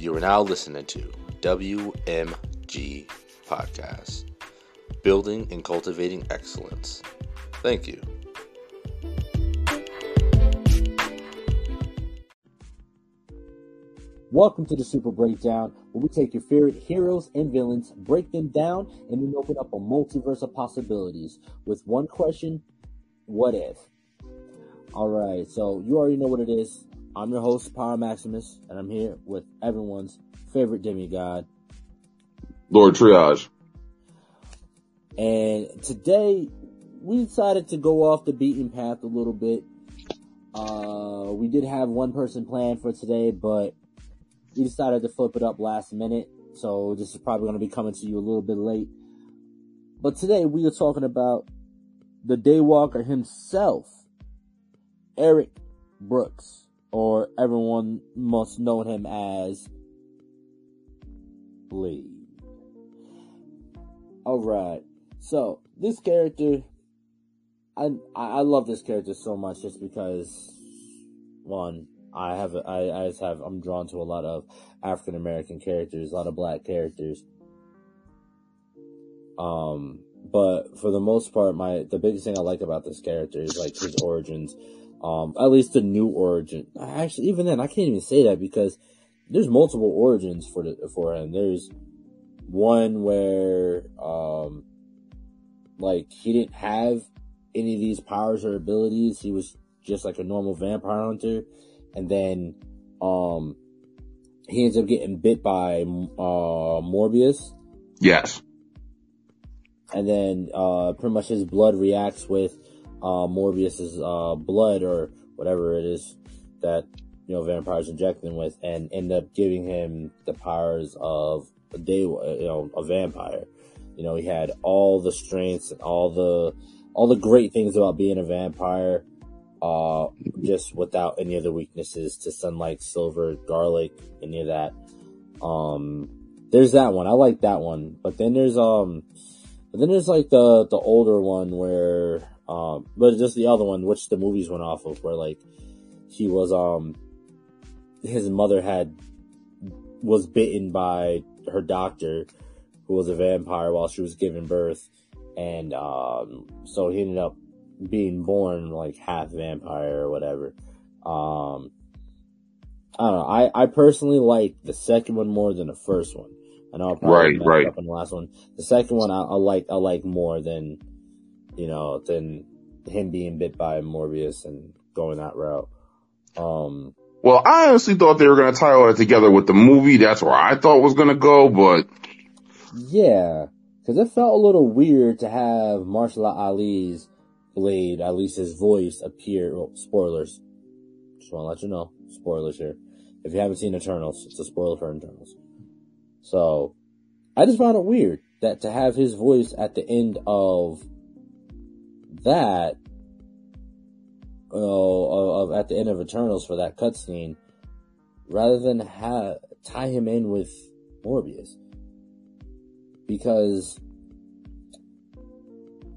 You are now listening to WMG Podcast, Building and Cultivating Excellence. Thank you. Welcome to the Super Breakdown, where we take your favorite heroes and villains, break them down, and then open up a multiverse of possibilities with one question What if? Alright, so you already know what it is. I'm your host, Power Maximus, and I'm here with everyone's favorite demigod, Lord Triage. And today, we decided to go off the beaten path a little bit. Uh, we did have one person planned for today, but we decided to flip it up last minute. So this is probably going to be coming to you a little bit late. But today we are talking about the Daywalker himself, Eric Brooks, or everyone must know him as Blade. Alright, so this character, I, I love this character so much just because, one, I have I, I just have I'm drawn to a lot of African American characters, a lot of black characters. Um, but for the most part, my the biggest thing I like about this character is like his origins. Um, at least the new origin. Actually, even then, I can't even say that because there's multiple origins for the for him. There's one where um, like he didn't have any of these powers or abilities. He was just like a normal vampire hunter and then um he ends up getting bit by uh Morbius. Yes. And then uh pretty much his blood reacts with uh Morbius's uh blood or whatever it is that you know vampires inject him with and end up giving him the powers of a day you know a vampire. You know, he had all the strengths and all the all the great things about being a vampire uh, just without any of the weaknesses to sunlight, silver, garlic, any of that. Um, there's that one. I like that one. But then there's, um, but then there's like the, the older one where, um, but just the other one, which the movies went off of, where like he was, um, his mother had, was bitten by her doctor, who was a vampire while she was giving birth. And, um, so he ended up being born like half vampire or whatever. Um, I don't know. I, I personally like the second one more than the first one. I know I'll probably right, right. up on the last one. The second one I, I like I like more than you know than him being bit by Morbius and going that route. Um, well, I honestly thought they were going to tie all that together with the movie. That's where I thought was going to go, but yeah, because it felt a little weird to have Mahershala Ali's Blade, at least his voice appear. Well, spoilers. Just want to let you know. Spoilers here. If you haven't seen Eternals, it's a spoiler for Eternals. So, I just found it weird that to have his voice at the end of that, you know, at the end of Eternals for that cutscene, rather than tie him in with Morbius, because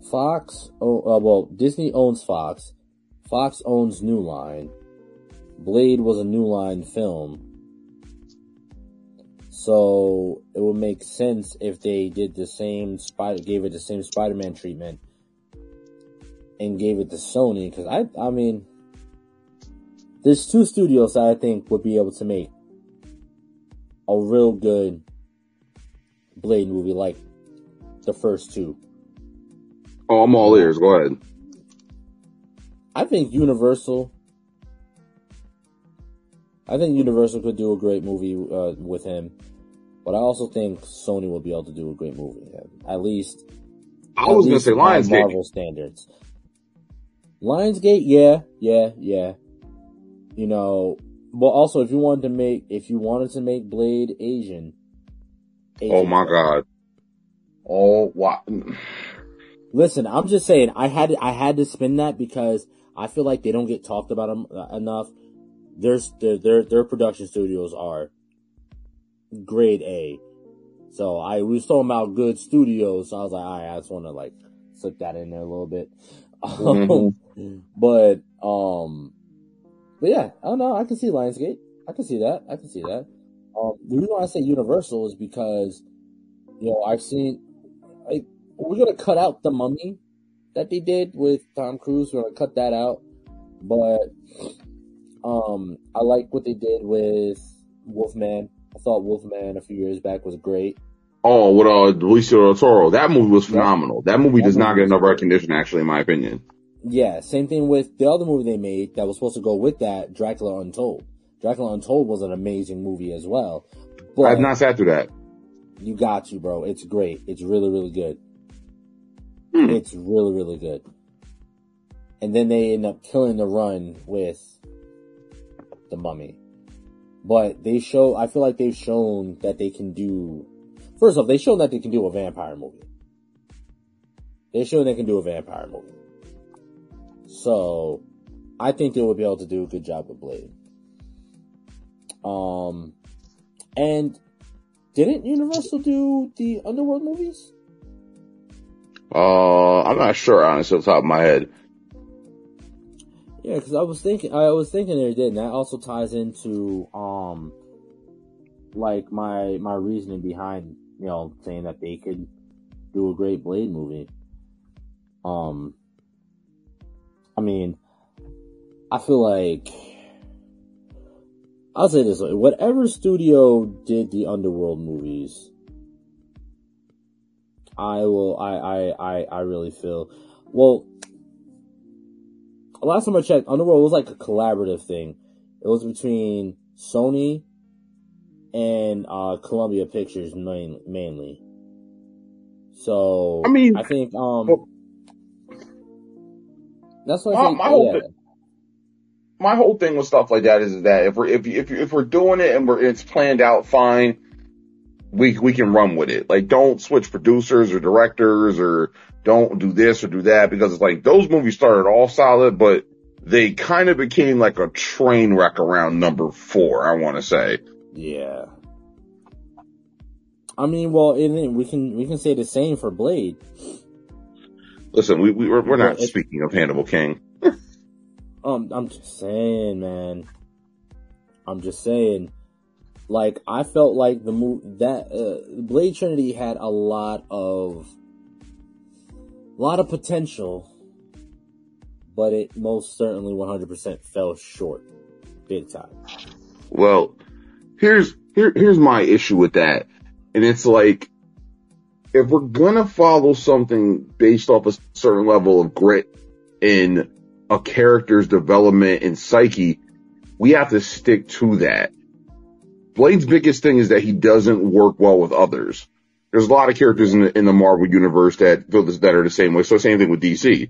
Fox, oh, uh, well, Disney owns Fox. Fox owns New Line. Blade was a New Line film. So it would make sense if they did the same spider, gave it the same Spider-Man treatment and gave it to Sony. Cause I, I mean, there's two studios I think would be able to make a real good Blade movie like the first two. Oh, I'm all ears. Go ahead. I think Universal. I think Universal could do a great movie uh, with him, but I also think Sony will be able to do a great movie. At least, I was gonna say Lionsgate. Marvel standards. Lionsgate, yeah, yeah, yeah. You know, but also if you wanted to make, if you wanted to make Blade Asian. Asian oh my god. Oh wow. Listen, I'm just saying, I had to, I had to spin that because I feel like they don't get talked about them uh, enough. There's their their their production studios are grade A. So I we was talking about good studios, so I was like, all right, I just want to like slip that in there a little bit. Mm-hmm. but um, but yeah, I don't know. I can see Lionsgate. I can see that. I can see that. Um, the reason why I say Universal is because, you know, I've seen, like, we're gonna cut out the Mummy that they did with Tom Cruise. We're gonna cut that out, but um, I like what they did with Wolfman. I thought Wolfman a few years back was great. Oh, with uh, Benicio del Toro, that movie was phenomenal. That movie does not get enough recognition, actually, in my opinion. Yeah, same thing with the other movie they made that was supposed to go with that, Dracula Untold. Dracula Untold was an amazing movie as well. But I've not sat through that. you got you, bro. It's great. It's really, really good. Hmm. It's really, really good. And then they end up killing the run with the mummy. But they show, I feel like they've shown that they can do, first off, they've shown that they can do a vampire movie. They've shown they can do a vampire movie. So, I think they will be able to do a good job with Blade. Um, and didn't Universal do the Underworld movies? Uh, I'm not sure, honestly, off the top of my head. Yeah, because I was thinking, I was thinking they did, and that also ties into, um, like my my reasoning behind, you know, saying that they could do a great Blade movie. Um, I mean, I feel like I'll say this way: whatever studio did the Underworld movies, I will. I I I, I really feel well. Last time I checked, Underworld was like a collaborative thing. It was between Sony and uh, Columbia Pictures main, mainly. So I mean- I think um, well- that's what My- I think. my whole yeah. thing- my whole thing with stuff like that is that if we're if if if we're doing it and we're it's planned out fine, we we can run with it. Like don't switch producers or directors or don't do this or do that because it's like those movies started all solid, but they kind of became like a train wreck around number four. I want to say. Yeah. I mean, well, and we can we can say the same for Blade. Listen, we, we we're, we're not Well, speaking of Hannibal King. Um, I'm just saying, man. I'm just saying. Like I felt like the move that uh, Blade Trinity had a lot of, a lot of potential, but it most certainly 100% fell short, big time. Well, here's here here's my issue with that. And it's like if we're gonna follow something based off a certain level of grit in a character's development and psyche, we have to stick to that. Blade's biggest thing is that he doesn't work well with others. There's a lot of characters in the, in the Marvel universe that feel this, that are the same way. So same thing with DC.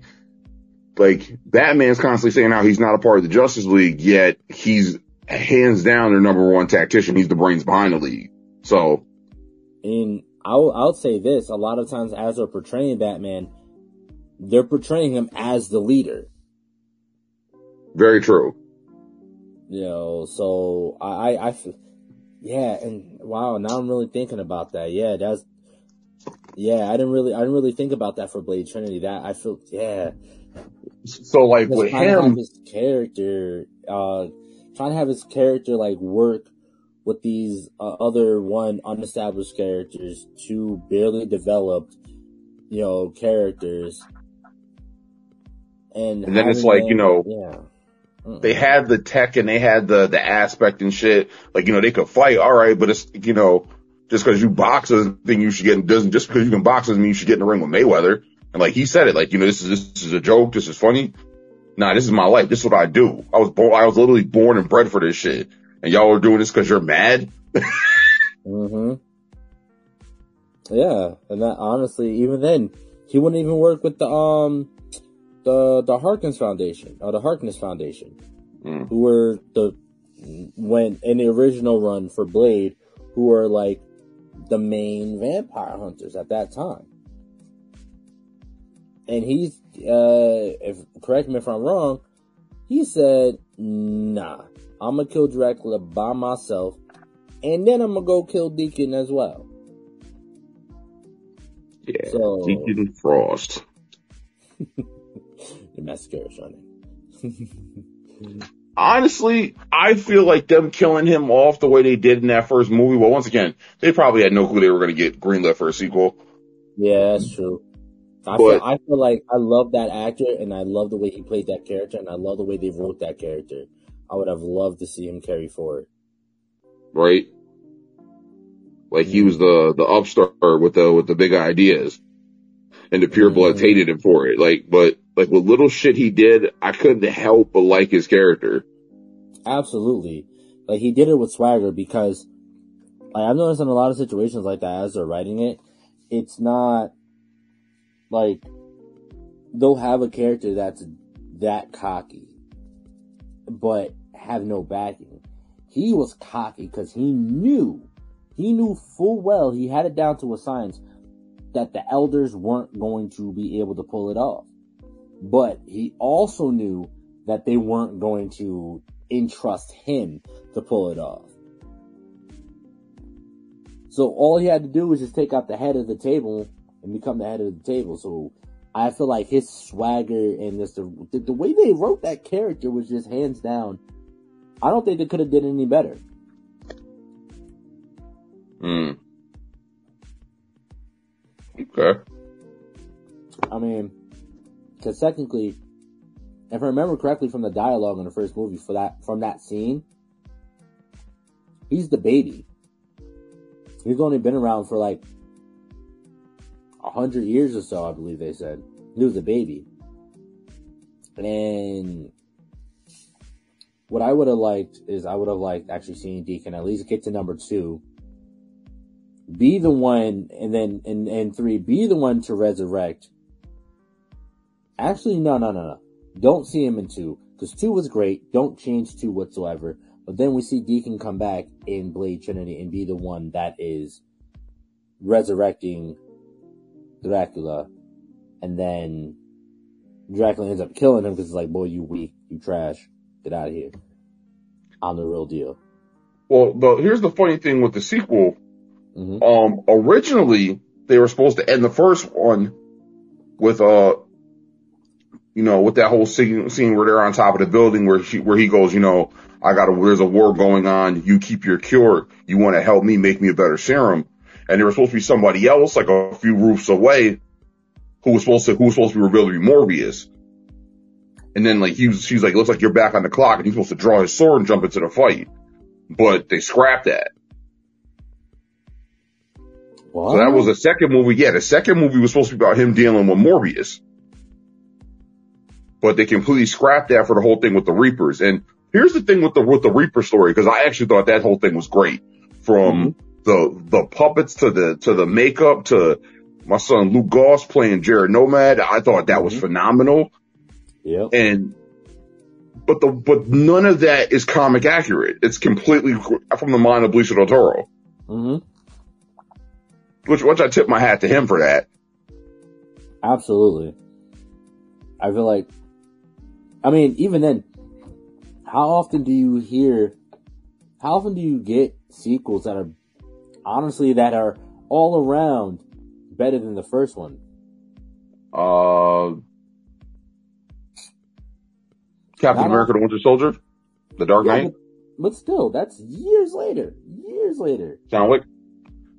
Like Batman's constantly saying how he's not a part of the Justice League, yet he's hands down their number one tactician. He's the brains behind the league. So And I'll, I'll say this, a lot of times as they're portraying Batman, they're portraying him as the leader. very true. You know, so I, I, yeah, and wow, now I'm really thinking about that. Yeah, that's, yeah, I didn't really, I didn't really think about that for Blade Trinity. That I feel, yeah, So like with trying to have him, his character, uh, trying to have his character like work with these uh, other one unestablished characters, two barely developed, you know, characters, and And then it's like, you know, yeah, Mm-mm. they had the tech and they had the, the aspect and shit. Like, you know, they could fight. All right. But it's, you know, just cause you box doesn't think you should get, doesn't, just because you can box doesn't mean you should get in the ring with Mayweather. And like he said it, like, you know, this is, this is a joke. This is funny. Nah, this is my life. This is what I do. I was born, I was literally born and bred for this shit. And y'all are doing this cause you're mad. hmm Yeah, and that honestly, even then, he wouldn't even work with the um the the Harkins Foundation or the Harkness Foundation, Mm. who were the when in the original run for Blade, who were like the main vampire hunters at that time. And he's uh if correct me if I'm wrong, he said, "Nah, I'm gonna kill Dracula by myself, and then I'm gonna go kill Deacon as well." Yeah. So- Deacon Frost. the mascara is running. honestly, I feel like them killing him off the way they did in that first movie. Well, once again, they probably had no clue they were going to get greenlit for a sequel. Yeah, that's true. I feel, I feel like I love that actor and I love the way he played that character and I love the way they wrote that character. I would have loved to see him carry forward. Right? Like he was the, the upstart with the, with the big ideas and the pure bloods mm-hmm. hated him for it. Like, but like with little shit he did, I couldn't help but like his character. Absolutely. Like he did it with swagger because like I've noticed in a lot of situations like that as they're writing it, it's not like they'll have a character that's that cocky, but have no backing. He was cocky because he knew, he knew full well, he had it down to a science that the elders weren't going to be able to pull it off. But he also knew that they weren't going to entrust him to pull it off. So all he had to do was just take out the head of the table and become the head of the table. So I feel like his swagger and the, the, the way they wrote that character was just hands down. I don't think they could have did any better. Hmm. Okay. I mean, because technically, if I remember correctly from the dialogue in the first movie for that from that scene, he's the baby. He's only been around for like a hundred years or so, I believe they said. He was a baby. And what I would have liked is I would have liked actually seeing Deacon at least get to number two be the one, and then, and, and three, be the one to resurrect. Actually, no, no, no, no. Don't see him in two, because two was great. Don't change two whatsoever. But then we see Deacon come back in Blade Trinity and be the one that is resurrecting Dracula. And then Dracula ends up killing him because it's like, boy, you weak, you trash, get out of here. I'm the real deal. Well, the, here's the funny thing with the sequel Mm-hmm. Um, originally they were supposed to end the first one with, uh, you know, with that whole scene, scene where they're on top of the building where she, where he goes, you know, I got a, there's a war going on. You keep your cure. You want to help me make me a better serum. And there was supposed to be somebody else like a few roofs away who was supposed to, who was supposed to be revealed to be Morbius. And then like he was, she's like, looks like you're back on the clock and he's supposed to draw his sword and jump into the fight. But they scrapped that. What? So that was the second movie. Yeah, the second movie was supposed to be about him dealing with Morbius. But they completely scrapped that for the whole thing with the Reapers. And here's the thing with the, with the Reaper story, because I actually thought that whole thing was great. From mm-hmm. The, the puppets to the, to the makeup to my son Luke Goss playing Jared Nomak. I thought that mm-hmm. was phenomenal. Yeah. And, but the, but none of that is comic accurate. It's completely from the mind of Benicio del Toro. Mm-hmm which which I tip my hat to him for that. Absolutely. I feel like, I mean, even then, how often do you hear, how often do you get sequels that are, honestly, that are all around better than the first one? Uh, Captain America: The Winter Soldier, The Dark yeah, Knight. But, but, still, that's years later. Years later. John Wick.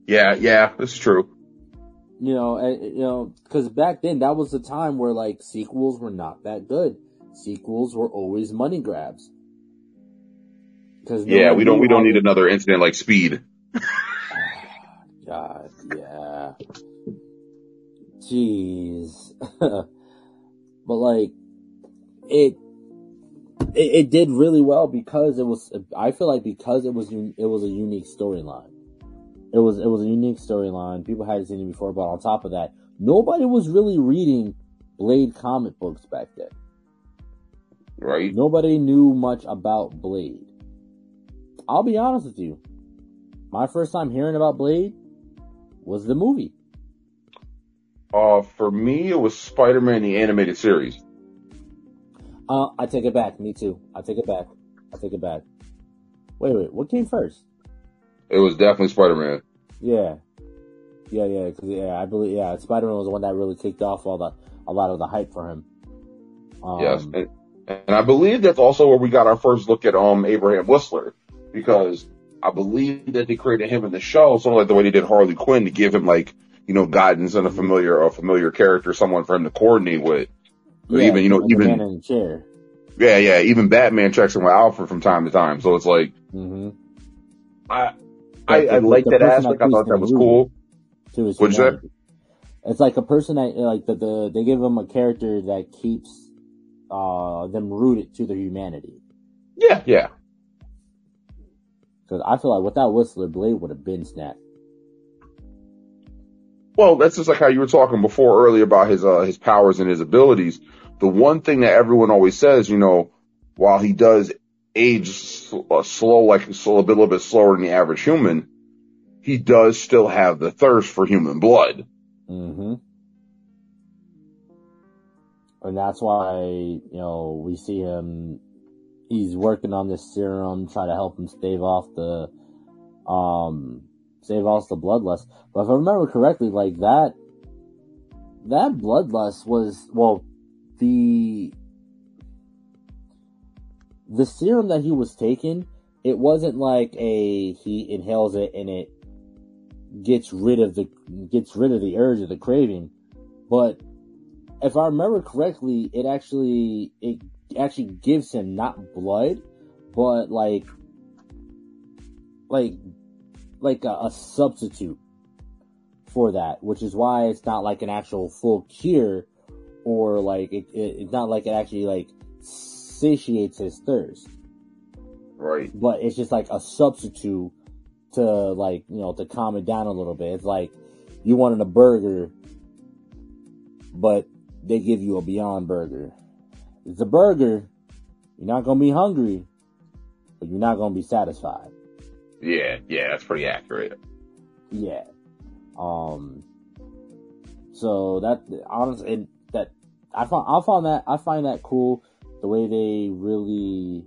Yeah, yeah, this is true. You know, and, you know, because back then that was the time where like sequels were not that good. Sequels were always money grabs. Because no yeah, we don't we don't need another incident like Speed. God, yeah. Jeez, but like it, it, it did really well because it was. I feel like because it was it was a unique storyline it was it was a unique storyline. People hadn't seen it before, but on top of that, nobody was really reading Blade comic books back then. Right. Nobody knew much about Blade. I'll be honest with you. My first time hearing about Blade was the movie. Uh, for me, it was Spider-Man the animated series. Uh, I take it back. Me too. I take it back. I take it back. Wait, wait. What came first? It was definitely Spider-Man. Yeah. Yeah, yeah, cause yeah, I believe, yeah, Spider-Man was the one that really kicked off all the, a lot of the hype for him. Um, yes. And, And I believe that's also where we got our first look at um Abraham Whistler because I believe that they created him in the show, sort of like the way they did Harley Quinn to give him like, you know, guidance and a familiar a familiar character, someone for him to coordinate with. Yeah, even you know, even man in the chair. yeah, yeah, even Batman checks in with Alfred from time to time. So it's like Mm-hmm. I I, But I like that aspect. I thought that was cool. To his What'd you say? It's like a person that like the, the they give him a character that keeps uh them rooted to their humanity. Yeah, yeah. Because I feel like without Whistler, Blade would have been snapped. Well, that's just like how you were talking before earlier about his uh, his powers and his abilities. The one thing that everyone always says, you know, while he does age sl- uh, slow, like slow, a little bit slower than the average human, he does still have the thirst for human blood. Mm-hmm. And that's why, you know, we see him, he's working on this serum, try to help him stave off the, um, stave off the bloodlust. But if I remember correctly, like that, that bloodlust was, well, the, the serum that he was taking, it wasn't like a, he inhales it and it gets rid of the gets rid of the urge of the craving. But if I remember correctly, it actually it actually gives him not blood, but like like like a, a substitute for that, which is why it's not like an actual full cure or like it, it it's not like it actually like satiates his thirst Right. but it's just like a substitute to like you know to calm it down a little bit. It's like you wanted a burger, but they give you a Beyond Burger. It's a burger. You're not gonna be hungry, but you're not gonna be satisfied. Yeah, yeah, that's pretty accurate. Yeah. Um. So that honestly, and that I found I found that I find that cool the way they really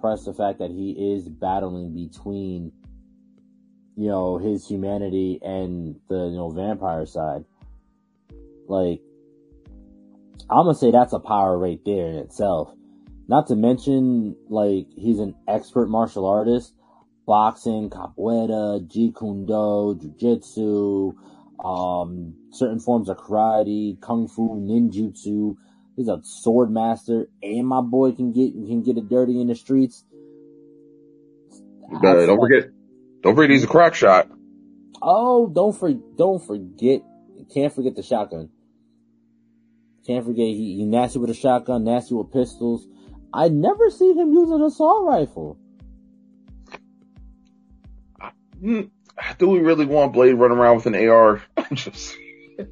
press the fact that he is battling between you know his humanity and the you know vampire side. Like I'm gonna say that's a power right there in itself. Not to mention like he's an expert martial artist boxing, capoeira, jeet kune do, jujitsu, um, certain forms of karate, kung fu, ninjutsu. He's a sword master, and my boy can get can get it dirty in the streets. Don't like- forget, don't forget he's a crack shot. Oh, don't for don't forget. Can't forget the shotgun. Can't forget he, he nasty with a shotgun, nasty with pistols. I never see him using an assault rifle. Hmm, Do we really want Blade running around with an AR? I'm just.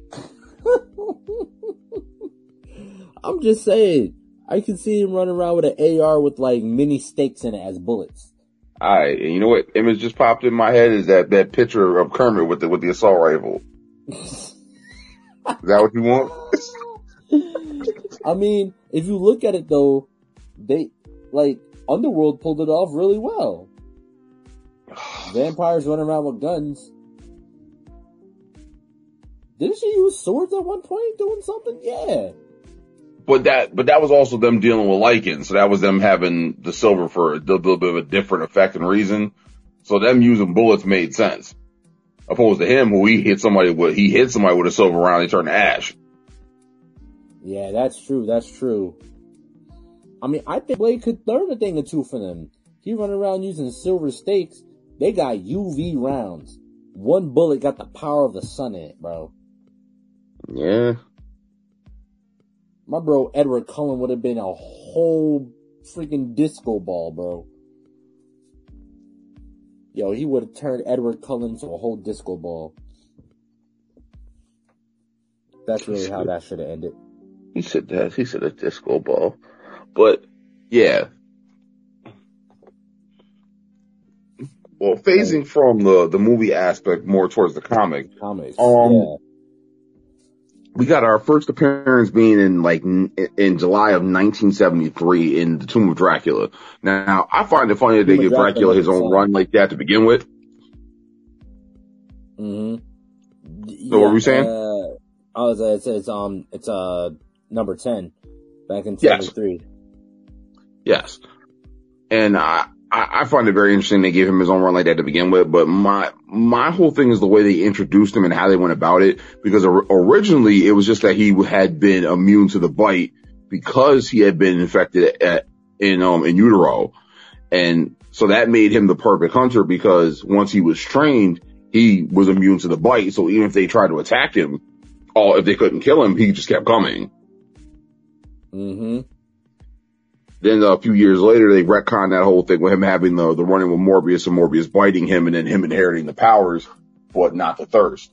I'm just saying. I can see him running around with an AR with like mini stakes in it as bullets. Alright, and you know what image just popped in my head is that, that picture of Kermit with the, with the assault rifle. Is that what you want? I mean, if you look at it though, they like Underworld pulled it off really well. Vampires running around with guns. Didn't she use swords at one point doing something? Yeah. But that, but that was also them dealing with Lycan, so that was them having the silver for a little bit of a different effect and reason. So them using bullets made sense. Opposed to him, who he hit somebody with, he hit somebody with a silver round, they turned to ash. Yeah, that's true. That's true. I mean, I think Blade could learn a thing or two from them. He run around using silver stakes. They got UV rounds. One bullet got the power of the sun in it, bro. Yeah. My bro Edward Cullen would have been a whole freaking disco ball, bro. Yo, he would have turned Edward Cullen into a whole disco ball. That's really how that should have ended. He said that. He said a disco ball. But yeah. Well, phasing from the, the movie aspect more towards the comic, Comics. Um, yeah. we got our first appearance being in like n- in July of 1973 in the Tomb of Dracula. Now, I find it funny that they Tomb give Dracula Dracula his own run like that to begin with. Mm-hmm. So what were we saying? Uh, I was, uh, it's, it's, um, it's, uh, number 10 back in Yes. 73. Yes. And I, I, I find it very interesting they gave him his own run like that to begin with, but my, my whole thing is the way they introduced him and how they went about it, because or- originally it was just that he had been immune to the bite because he had been infected at, in, um, in utero. And so that made him the perfect hunter because once he was trained, he was immune to the bite. So even if they tried to attack him, all, if they couldn't kill him, he just kept coming. Mm-hmm. Then a few years later, they retconned that whole thing with him having the, the running with Morbius and Morbius biting him and then him inheriting the powers, but not the thirst.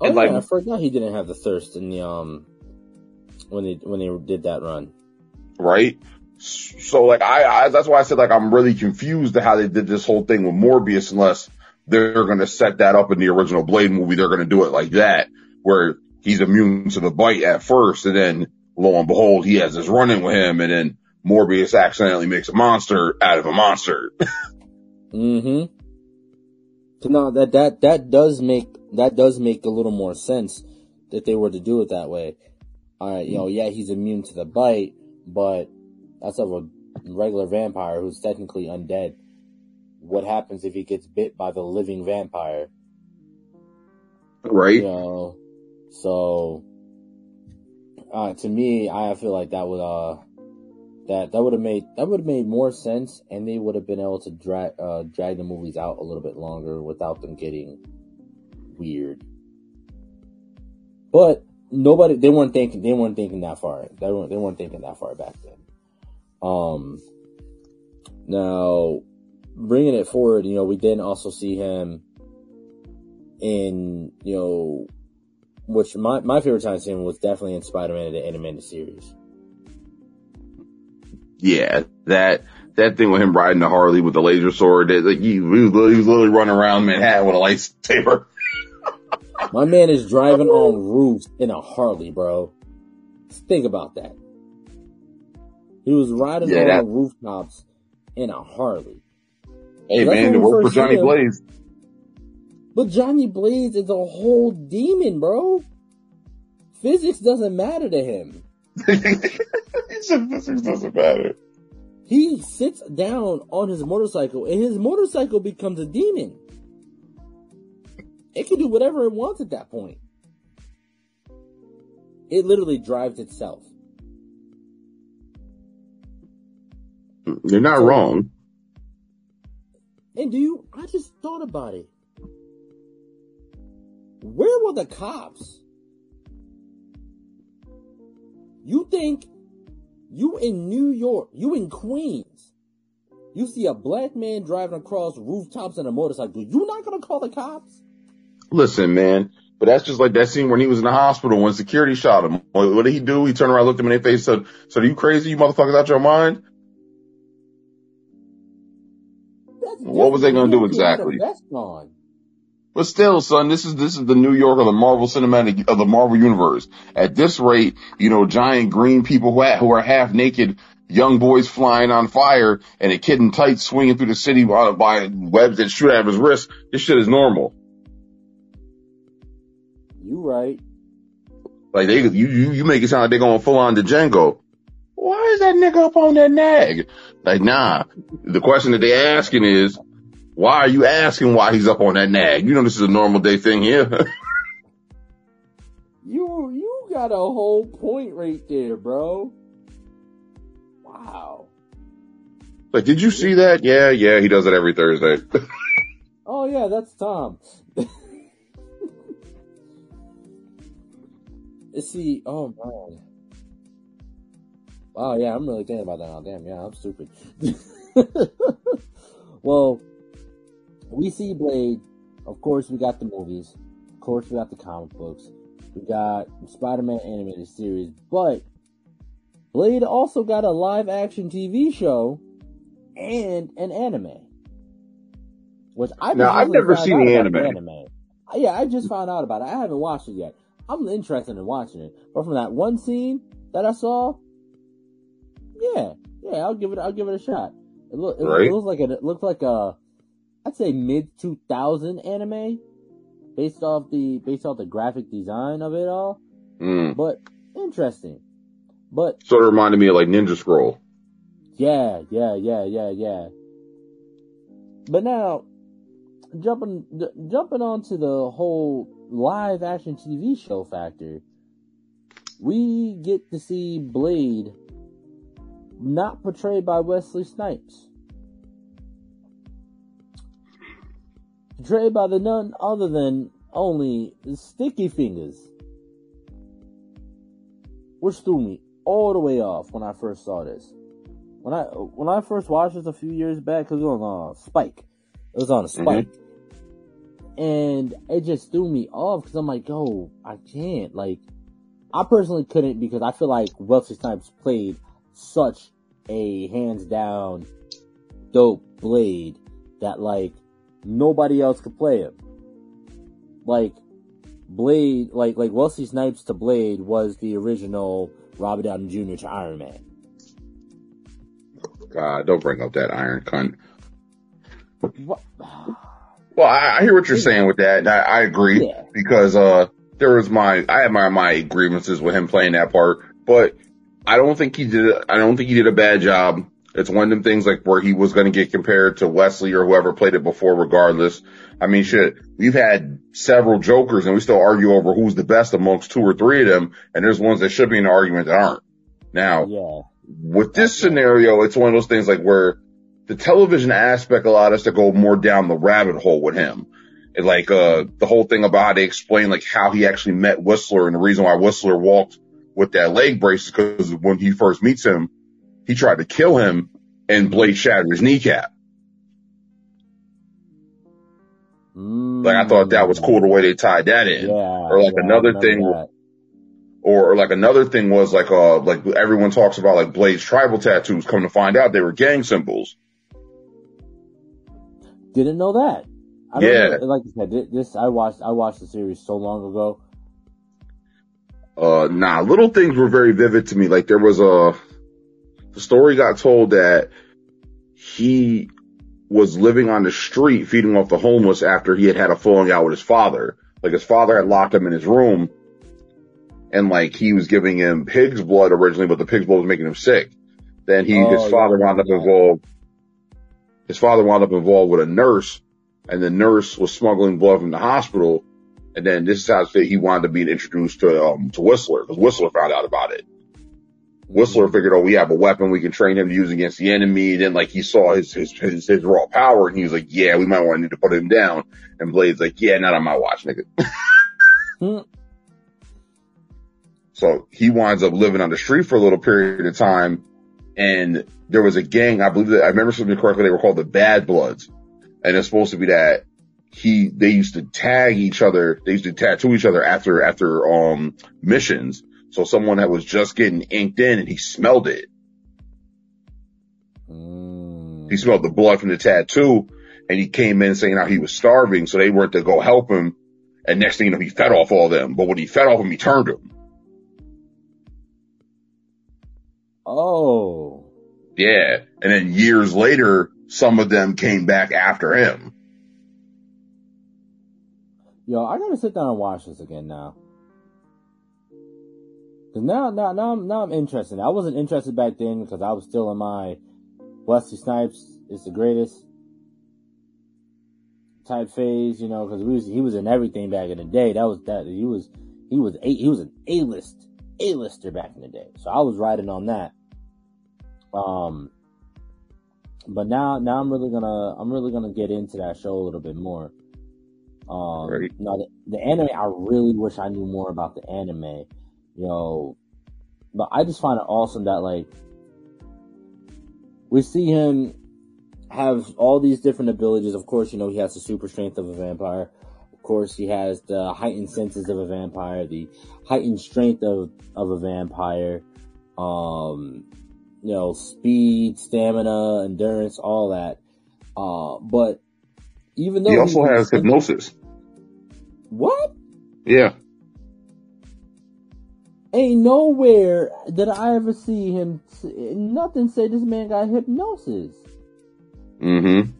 Oh And, yeah, like- I forgot he didn't have the thirst in the um when they when they did that run. Right? So like I, I, that's why I said like I'm really confused to how they did this whole thing with Morbius unless they're going to set that up in the original Blade movie. They're going to do it like that where he's immune to the bite at first and then lo and behold, he has this run in with him and then Morbius accidentally makes a monster out of a monster. Mm-hmm. So no, that that that does make that does make a little more sense that they were to do it that way. All right, you know, yeah, he's immune to the bite, but that's of a regular vampire who's technically undead. What happens if he gets bit by the living vampire? right? You know, so uh, to me, I feel like that would uh that that would have made that would have made more sense, and they would have been able to drag uh, drag the movies out a little bit longer without them getting weird. But nobody, they weren't thinking they weren't thinking that far. They weren't they weren't thinking that far back then. Um, now bringing it forward, you know, we did also see him in you know which my, my favorite time to see him was definitely in Spider-Man the animated series. Yeah, that that thing with him riding the Harley with the laser sword, that like he, he was literally, he was literally running around Manhattan with a lightsaber. My man is driving on roofs in a Harley, bro. Just think about that. He was riding Yeah, on that- rooftops in a Harley. Hey man, to work for Johnny. Blaze. But Johnny Blaze is a whole demon, bro. Physics doesn't matter to him. physics doesn't matter. He sits down on his motorcycle and his motorcycle becomes a demon. It can do whatever it wants at that point. It literally drives itself. You're not wrong. And do you, I just thought about it. Where were the cops? You think you in New York, you in Queens, you see a black man driving across rooftops on a motorcycle, you not gonna call the cops? Listen, man, but that's just like that scene when he was in the hospital when security shot him. What, did he do? He turned around, looked him in the face, said, "So are you crazy? You motherfuckers out your mind?" That's What was they gonna do different. He had a exactly? But still, son, this is this is the New York of the Marvel Cinematic of the Marvel Universe. At this rate, you know, giant green people who, who are half naked, young boys flying on fire, and a kid in tights swinging through the city by, by webs that shoot out of his wrist. This shit is normal. You right. Like they, you you you make it sound like they're going full on to Django. Why is that nigga up on that nag? Like, nah. The question that they asking is, why are you asking why he's up on that nag? You know this is a normal day thing here. You, you got a whole point right there, bro. Wow. like, did you see that? Yeah, yeah, he does it every Thursday. Oh yeah, that's Tom. It's see, oh man. Wow, yeah, I'm really thinking about that now. Damn, yeah, I'm stupid. well, we see Blade. Of course, we got the movies. Of course, we got the comic books. We got Spider-Man animated series. But Blade also got a live action TV show and an anime. Which I Now, I've never seen the anime. Uh, Yeah, I just found out about it. I haven't watched it yet. I'm interested in watching it. But from that one scene that I saw, yeah, yeah, I'll give it. I'll give it a shot. It, look, it, Right. it looks like a, it looks like a, I'd say mid 2000 anime, based off the based off the graphic design of it all. Mm. But interesting. But Sort of reminded me of like Ninja Scroll. yeah, yeah, yeah, yeah, yeah. But now, jumping j- jumping onto the whole live action TV show factor, we get to see Blade not portrayed by Wesley Snipes. Portrayed by the none other than only Sticky Fingaz. Which threw me all the way off when I first saw this. When I when I first watched this a few years back, cause it was on uh, Spike. It was on a Spike. And it just threw me off because I'm like, yo, I can't. Like, I personally couldn't because I feel like Wesley Snipes played such a hands down dope Blade that like nobody else could play him. Like Blade, like like Wesley Snipes to Blade was the original Robert Downey Jr. to Iron Man. God, don't bring up that iron cunt. What? Well, I, I hear what you're saying with that. and I, I agree Yeah. because uh, there was my I had my my grievances with him playing that part, but I don't think he did. I don't think he did a bad job. It's one of them things like where he was going to get compared to Wesley or whoever played it before, regardless. I mean, shit, we've had several Jokers and we still argue over who's the best amongst two or three of them, and there's ones that should be in the argument that aren't. Now, Yeah. with this scenario, it's one of those things like where the television aspect allowed us to go more down the rabbit hole with him. And like, uh, the whole thing about how they explain like how he actually met Whistler and the reason why Whistler walked with that leg brace is because when he first meets him, he tried to kill him and Blade shattered his kneecap. Like I thought that was cool the way they tied that in. Yeah. Or like yeah, another thing that. Or, or like another thing was like, uh, like everyone talks about like Blade's tribal tattoos. Come to find out they were gang symbols. Didn't know that. I Yeah. Know, like you said, this I watched. I watched the series so long ago. Uh, nah, little things were very vivid to me. Like there was a, the story got told that he was living on the street feeding off the homeless after he had had a falling out with his father. Like his father had locked him in his room and like he was giving him pig's blood originally, but the pig's blood was making him sick. Then he, Oh, his father I wound up involved, his father wound up involved with a nurse and the nurse was smuggling blood from the hospital. And then this is how he wound up being introduced to, um, to Whistler because Whistler found out about it. Whistler figured, oh, we have a weapon we can train him to use against the enemy. And Then like he saw his, his, his, his raw power and he was like, yeah, we might want to need to put him down. And Blade's like, yeah, not on my watch, nigga. Hmm. So he winds up living on the street for a little period of time. And there was a gang, I believe that, I remember something correctly, they were called the Bad Bloods. And it's supposed to be that he, they used to tag each other, they used to tattoo each other after, after, um, missions. So someone that was just getting inked in and he smelled it. Mm. He smelled the blood from the tattoo and he came in saying how he was starving. So they went to go help him. And next thing you know, he fed off all them. But when he fed off him, he turned him. Oh. Yeah. And then years later, some of them came back after him. Yo, I gotta sit down and watch this again now. Cause now, now, now I'm, now I'm interested. I wasn't interested back then because I was still in my Wesley Snipes is the greatest type phase, you know, cause we was, he was in everything back in the day. That was that, he was, he was a, he was an A-list, A-lister back in the day. So I was riding on that. Um, but now, now I'm really gonna, I'm really gonna get into that show a little bit more. Um, Right. now the, the anime, I really wish I knew more about the anime, you know, but I just find it awesome that like, we see him have all these different abilities. Of course, you know, he has the super strength of a vampire. Of course, he has the heightened senses of a vampire, the heightened strength of, of a vampire, um, you know, speed, stamina, endurance, all that. Uh, but even though He also he's- has hypnosis. what? Yeah. Ain't nowhere did I ever see him. Nothing say this man got hypnosis. Mm-hmm.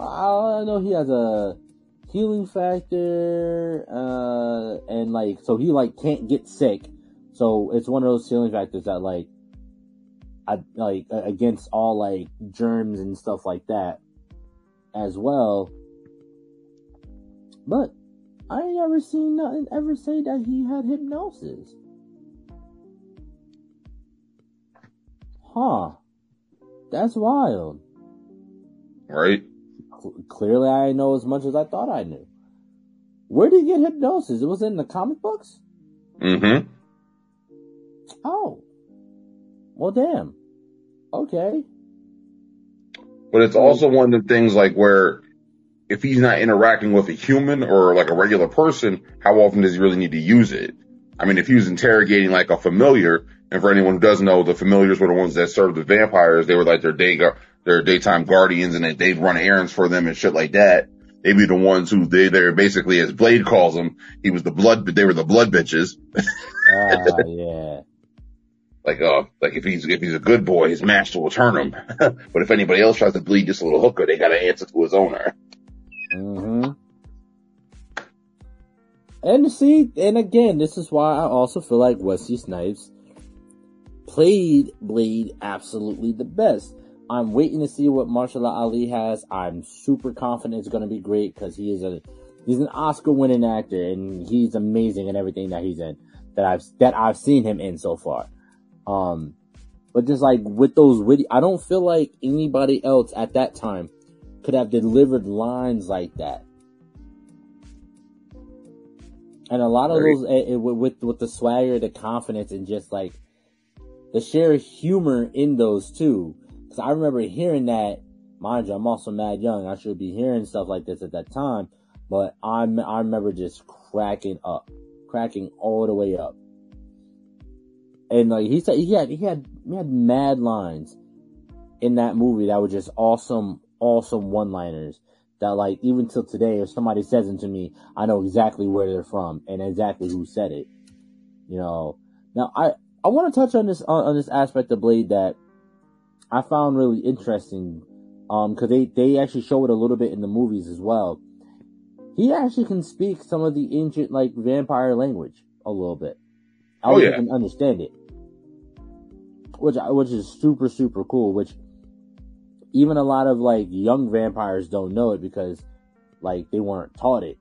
I, I know he has a healing factor, uh, and like, so he like can't get sick. So it's one of those healing factors that like, I, like against all like germs and stuff like that as well. But I ain't ever seen nothing ever say that he had hypnosis. Huh. That's wild. Right? clearly I know as much as I thought I knew. Where did he get hypnosis? It was in the comic books? Mm-hmm. Oh. Well, damn. Okay. But it's also one of the things like where if he's not interacting with a human or like a regular person, how often does he really need to use it? I mean, if he was interrogating like a familiar, and for anyone who doesn't know, the familiars were the ones that served the vampires. They were like their day, their daytime guardians and they'd run errands for them and shit like that. They'd be the ones who they, they're basically, as Blade calls them, he was the blood, they were the blood bitches. Ah, uh, yeah. like, uh, like if he's, if he's a good boy, his master will turn him. but if anybody else tries to bleed just a little hooker, they gotta answer to his owner. Mm-hmm. And see, and again, this is why I also feel like Wesley Snipes played Blade absolutely the best. I'm waiting to see what Mahershala Ali has. I'm super confident it's going to be great because he is a he's an Oscar winning actor and he's amazing in everything that he's in that I've that I've seen him in so far. Um, but just like with those witty, I don't feel like anybody else at that time could have delivered lines like that. And a lot of those it, eh, it, eh, with with the swagger, the confidence, and just like the sheer humor in those too Cause I remember hearing that, mind you, I'm also mad young. I should be hearing stuff like this at that time, but I'm, I remember just cracking up, cracking all the way up. And like he said, he had, he had, he had mad lines in that movie that were just awesome, awesome one-liners that like even till today, if somebody says them to me, I know exactly where they're from and exactly who said it. You know, now I, I want to touch on this, on, on this aspect of Blade that I found really interesting, um, cause they, they actually show it a little bit in the movies as well. He actually can speak some of the ancient, like, vampire language a little bit. I oh, yeah. can understand it. Which, which is super, super cool, which even a lot of, like, young vampires don't know it because, like, they weren't taught it.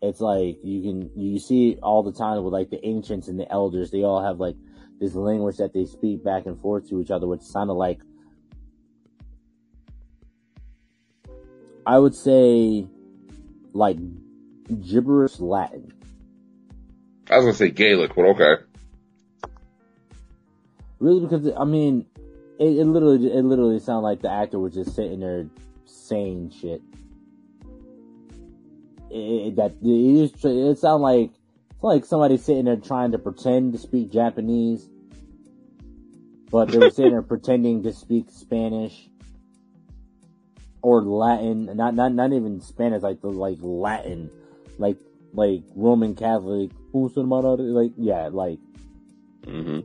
It's like, you can, you see it all the time with, like, the ancients and the elders. They all have, like, this language that they speak back and forth to each other, which sounded like I would say like gibberish Latin. I was gonna say Gaelic, but okay. Really, because I mean, it, it literally it literally sounded like the actor was just sitting there saying shit. It, that it, it sounded like it's like somebody sitting there trying to pretend to speak Japanese, but they were sitting there pretending to speak Spanish or Latin, not not not even Spanish, like the like Latin, like like Roman Catholic, like yeah, like. Mm-hmm.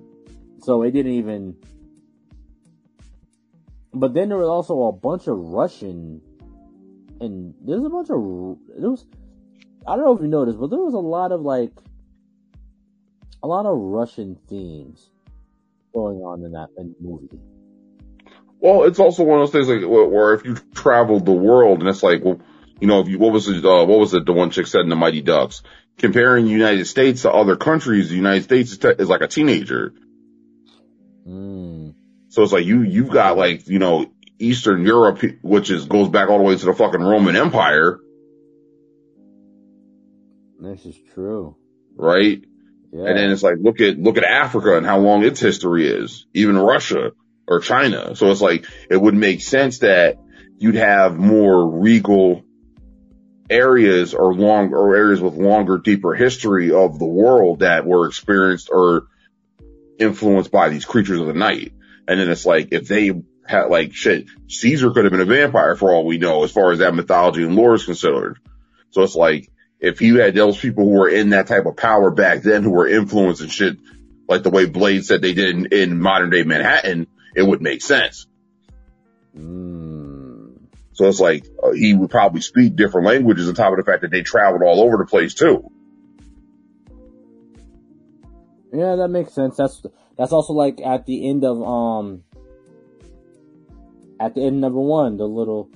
So it didn't even. But then there was also a bunch of Russian, and there's a bunch of there was. I don't know if you noticed, but there was a lot of like, a lot of Russian themes going on in that in movie. Well, it's also one of those things like where if you traveled the world and it's like, well, you know, if you, what was it, uh, what was it the one chick said in the Mighty Ducks? Comparing the United States to other countries, the United States is, te- is like a teenager. Mm. So it's like you, you've got like, you know, Eastern Europe, which is, goes back all the way to the fucking Roman Empire. This is true. Right? Yeah. And then it's like, look at, look at Africa and how long its history is. Even Russia or China. So it's like, it would make sense that you'd have more regal areas or long, or areas with longer, deeper history of the world that were experienced or influenced by these creatures of the night. And then it's like, if they had like shit, Caesar could have been a vampire for all we know, as far as that mythology and lore is considered. So it's like, if you had those people who were in that type of power back then who were influencing shit, like the way Blade said they did in, in modern day Manhattan, it would make sense. Mm. So it's like uh, he would probably speak different languages on top of the fact that they traveled all over the place too. Yeah, that makes sense. That's that's also like at the end of um at the end of number one, the little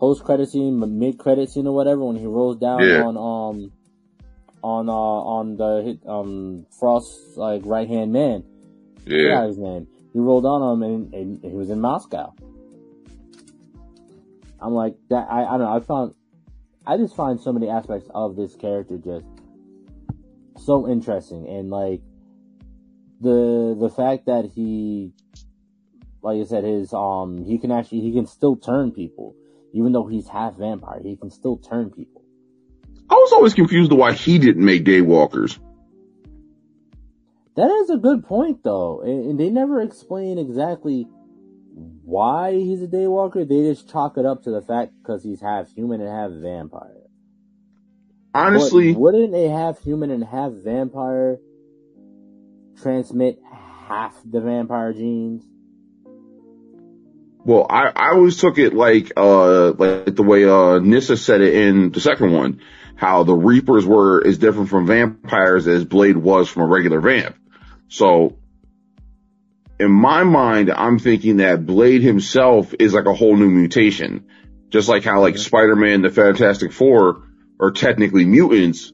post credit scene, mid credit scene or whatever, when he rolls down Yeah. on um on uh on the um Frost's like right hand man. Yeah. Yeah, his name. He rolled on him and, and he was in Moscow. I'm like that. I, I don't know. I found, I just find so many aspects of this character just so interesting and like the, the fact that he, like I said, his, um, he can actually, he can still turn people. Even though he's half vampire, he can still turn people. I was always confused to why he didn't make daywalkers. That is a good point, though, and, and they never explain exactly why he's a daywalker. They just chalk it up to the fact because he's half human and half vampire. Honestly, But wouldn't a half human and half vampire transmit half the vampire genes? well, I, I always took it like, uh, like the way, uh, Nyssa said it in the second one, how the Reapers were as different from vampires as Blade was from a regular vamp. So, in my mind, I'm thinking that Blade himself is like a whole new mutation. Just like how like. Spider-Man, the Fantastic Four are technically mutants,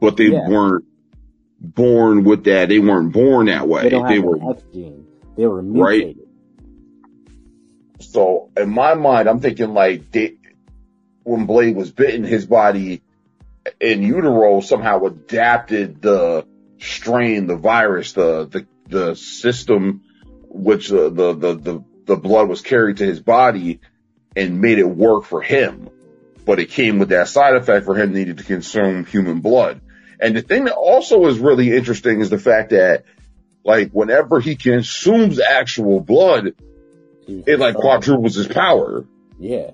but they Yeah. weren't born with that. They weren't born that way. They don't have They were X gene. They were Right. So in my mind, I'm thinking like they, when Blade was bitten, his body in utero somehow adapted the strain, the virus, the the the system which uh, the the the the blood was carried to his body and made it work for him. But it came with that side effect for him needed to consume human blood. And the thing that also is really interesting is the fact that like whenever he consumes actual blood, it like quadruples his power. Yeah.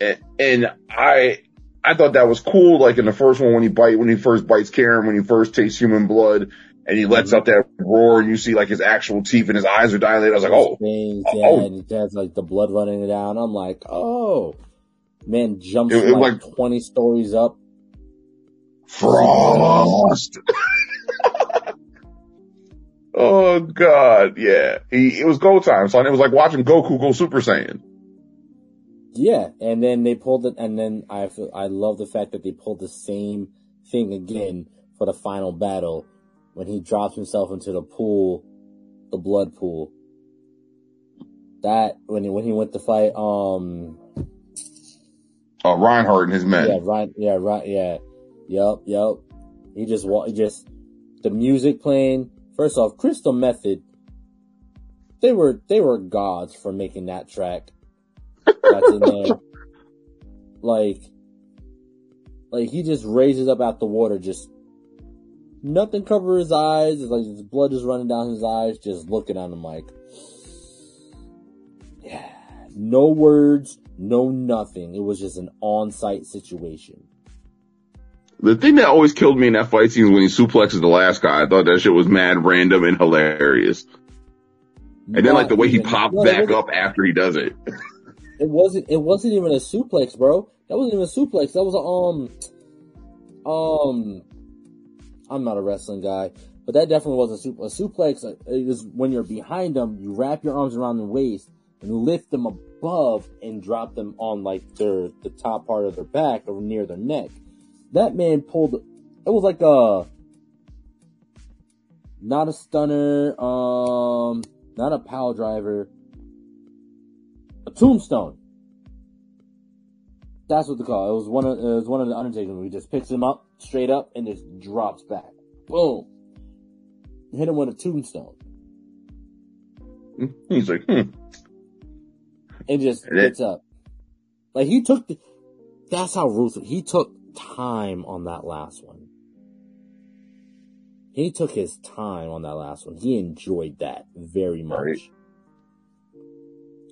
And, and I, I thought that was cool. Like in the first one, when he bite, when he first bites Karen, when he first tastes human blood and he lets Mhm. out that roar and you see like his actual teeth and his eyes are dilated. I was like, oh, Things, oh, yeah, oh. and he has like the blood running down. I'm like, oh, man, jumps It- it like, like- 20 stories up. frost. oh God. Yeah. He, it was go time, son. It was like watching Goku go Super Saiyan. Yeah, and then they pulled it, and then I feel, I love the fact that they pulled the same thing again for the final battle when he drops himself into the pool, the blood pool. That when he when he went to fight, um, Uh, Reinhardt and his men. yeah, right, yeah, right, yeah, yup, yup. He just wa- he just the music playing. First off, Crystal Method, they were they were gods for making that track. That's in there. Like, like he just raises up out the water, just nothing cover his eyes. It's like his blood is running down his eyes, just looking at him like, yeah, no words, no nothing. It was just an on-site situation. The thing that always killed me in that fight scene was when he suplexes the last guy. I thought that shit was mad random and hilarious. And then like the way he Not popped no, back up after he does it. It wasn't. It wasn't even a suplex, bro. That wasn't even a suplex. That was a um, um. I'm not a wrestling guy, but that definitely was a, sup- a suplex. Is when you're behind them, you wrap your arms around the waist and lift them above and drop them on like their the top part of their back or near their neck. That man pulled. It was like a not a stunner, um, not a power driver, a tombstone. That's what they call it. Was one of it was one of the Undertaker. He just picks him up straight up and just drops back. Boom. Hit him with a tombstone He's like, hmm. And just And it- up. Like he took the. That's how ruthless he took time on that last one. He took his time on that last one. He enjoyed that very much. Right.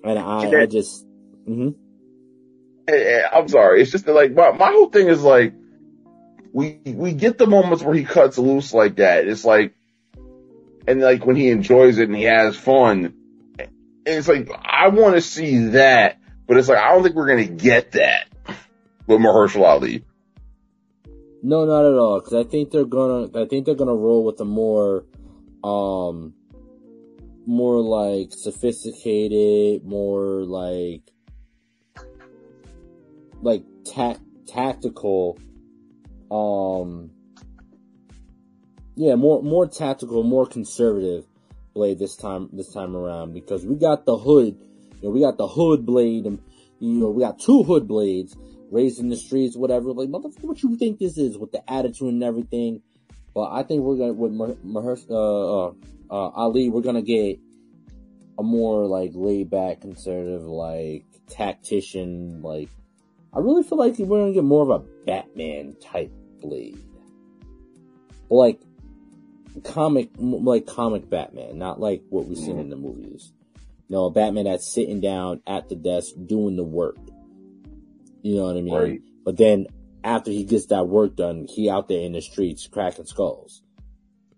And I, I just, hmm Eh, eh, I'm sorry. It's just that, like my my whole thing is like we we get the moments where he cuts loose like that. It's like and like when he enjoys it and he has fun it's like, I want to see that, but it's like, I don't think we're to get that with Mahershala Ali. No, not at all. Because I think they're gonna. I think they're gonna roll with a more, um, more like sophisticated, more like, like tac tactical, um, yeah, more more tactical, more conservative blade this time this time around because we got the hood, you know, we got the hood blade, and you know, we got two hood blades in the streets, whatever. Like, motherfucker, what you think this is with the attitude and everything? But I think we're gonna with Mahershala uh, uh, uh, Ali, we're gonna get a more like laid back, conservative, like tactician. Like, I really feel like we're gonna get more of a Batman type blade, like comic, like comic Batman, not like what we've seen in the movies. No, a Batman that's sitting down at the desk doing the work. You know what I mean? Right. But then after he gets that work done, he out there in the streets cracking skulls.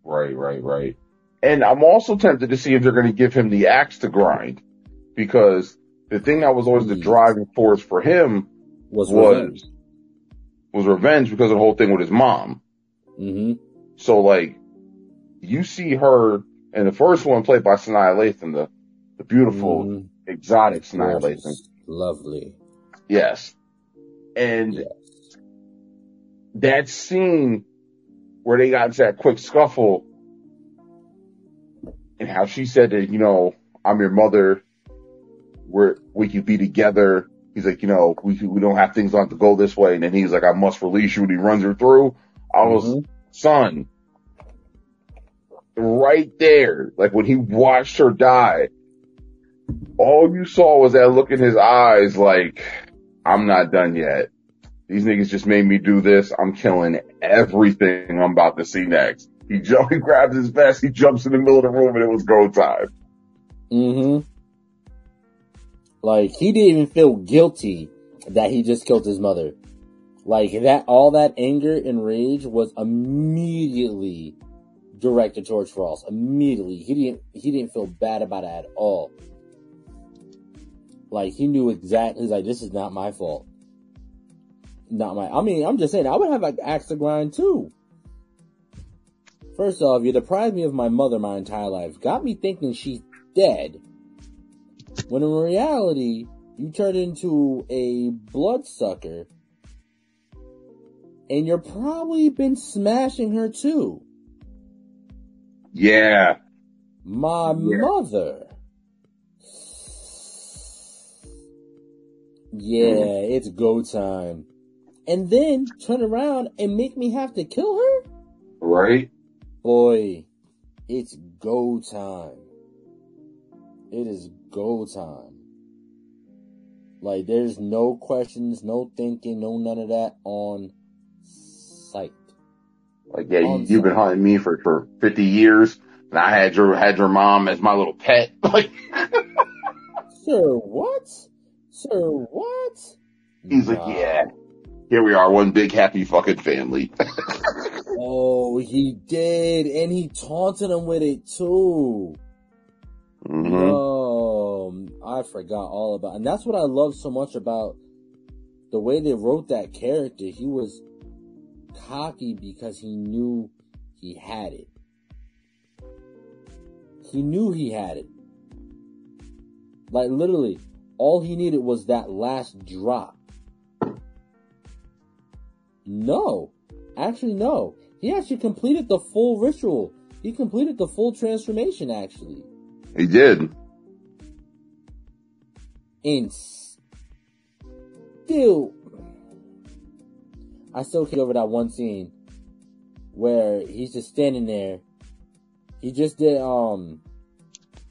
Right, right, right. And I'm also tempted to see if they're going to give him the axe to grind because the thing that was always the driving force for him Was was revenge. was revenge because of the whole thing with his mom. Mm-hmm. So like, you see her in the first one played by Sanaa Lathan, the the beautiful Mhm. exotic Sanaa Lathan. Lovely. Yes, and Yes. that scene where they got into that quick scuffle and how she said that, you know, I'm your mother. We're, we could be together. He's like, you know, we, we don't have things on to go this way. And then he's like, I must release you. And he runs her through. I was, Mhm. son, right there, like when he watched her die, all you saw was that look in his eyes, like, I'm not done yet. These niggas just made me do this. I'm killing everything I'm about to see next. He jump, he grabs his vest, he jumps in the middle of the room and it was go time. Mm-hmm. Like he didn't even feel guilty that he just killed his mother. Like that, all that anger and rage was immediately directed towards Frost. Immediately, he didn't. He didn't feel bad about it at all. Like he knew exactly. He's like, this is not my fault. Not my. I mean, I'm just saying. I would have an axe to grind too. First off, you deprived me of my mother my entire life. Got me thinking she's dead. When in reality, you turned into a bloodsucker. And you're probably been smashing her too. Yeah. My Yeah. mother. Mm-hmm. Yeah, it's go time. And then turn around and make me have to kill her? Right? Boy, it's go time. It is go time. Like, there's no questions, no thinking, no none of that on. Like, yeah, you, you've been hunting me for, for 50 years and I had your, had your mom as my little pet. Like, Sir, what? Sir, what? he's like, yeah, here we are, one big happy fucking family. Oh, he did, and he taunted him with it too. hmm Oh, I forgot all about, and that's what I love so much about the way they wrote that character. He was cocky because he knew he had it. He knew he had it. Like literally, all he needed was that last drop. No, actually, no. He actually completed the full ritual. He completed the full transformation. Actually. He did. and still, I still can't get over that one scene where he's just standing there. He just did, um,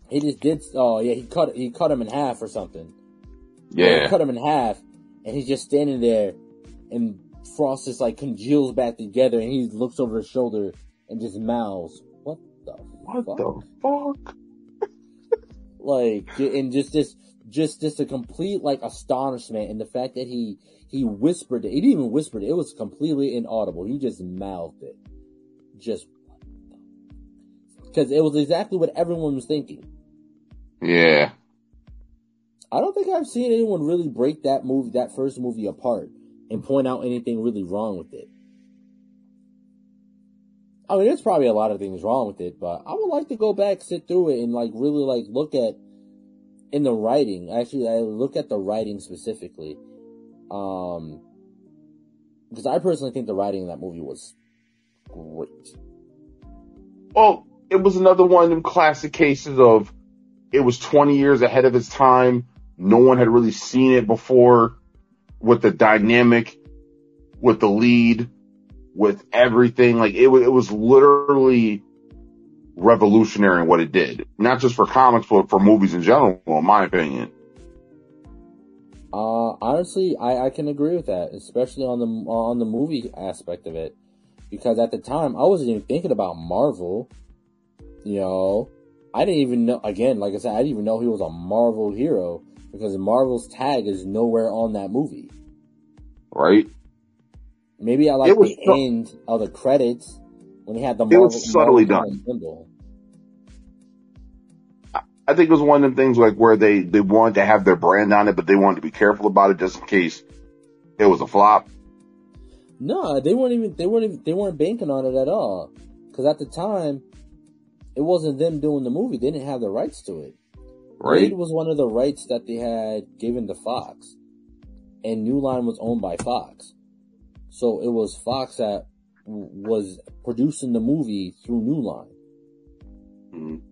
he just did, oh yeah, he cut, he cut him in half or something. Yeah. Cut him in half, and he's just standing there, and Frost just like congeals back together, and he looks over his shoulder and just mouths, "What the What fuck?" the fuck? like and just this just just a complete like astonishment and the fact that he he whispered it. He didn't even whisper it. It was completely inaudible. He just mouthed it. Just because it was exactly what everyone was thinking. Yeah. I don't think I've seen anyone really break that movie, that first movie apart and point out anything really wrong with it. I mean, there's probably a lot of things wrong with it, but I would like to go back, sit through it, and like really like look at in the writing. Actually, I look at the writing specifically, um, because I personally think the writing in that movie was great. Well, it was another one of them classic cases of it was 20 years ahead of its time. No one had really seen it before with the dynamic, with the lead, with everything. Like it, it was literally revolutionary in what it did. Not just for comics, but for movies in general, in my opinion. Uh, honestly, I, I can agree with that, especially on the on the movie aspect of it, because at the time I wasn't even thinking about Marvel. You know, I didn't even know. Again, like I said, I didn't even know he was a Marvel hero because Marvel's tag is nowhere on that movie. Right. Maybe I like the so, end of the credits when he had the Marvel. It was subtly Marvel done. Symbol. I think it was one of them things like where they, they wanted to have their brand on it, but they wanted to be careful about it just in case it was a flop. No, they weren't even, they weren't even, they weren't banking on it at all. Cause at the time, it wasn't them doing the movie. They didn't have the rights to it. Right. Blade was one of the rights that they had given to Fox. And New Line was owned by Fox. So it was Fox that was producing the movie through New Line. Mm-hmm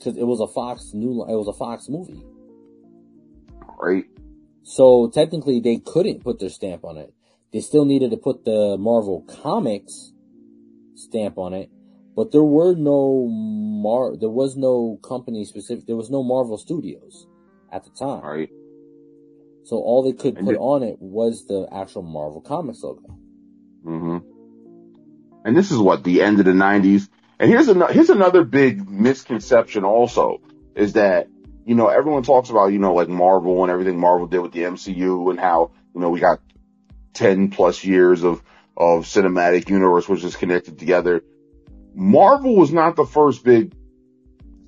because it was a Fox new, it was a Fox movie. Right. So technically they couldn't put their stamp on it. They still needed to put the Marvel Comics stamp on it, but there were no Mar, there was no company specific, there was no Marvel Studios at the time. Right. So all they could and put on it was the actual Marvel Comics logo. Mm-hmm. And this is what the end of the '90s. And here's another, here's another big misconception also is that, you know, everyone talks about, you know, like Marvel and everything Marvel did with the MCU and how, you know, we got 10 plus years of, of cinematic universe which is connected together. Marvel was not the first big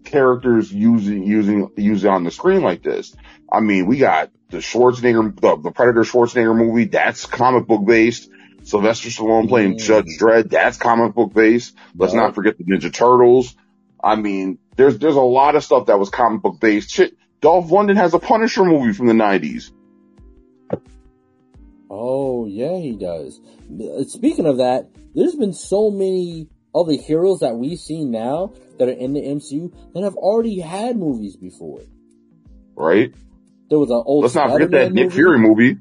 characters using, using, using on the screen like this. I mean, we got the Schwarzenegger, the, the Predator Schwarzenegger movie, that's comic book based. Sylvester Stallone playing mm. Judge Dredd, that's comic book based. Let's not forget the Ninja Turtles. I mean, there's, there's a lot of stuff that was comic book based. Shit, Dolph Lundgren has a Punisher movie from the 90s. Oh, yeah, he does. Speaking of that, there's been so many other heroes that we've seen now that are in the MCU that have already had movies before. Right? There was an old Let's not forget that movie. Nick Fury movie.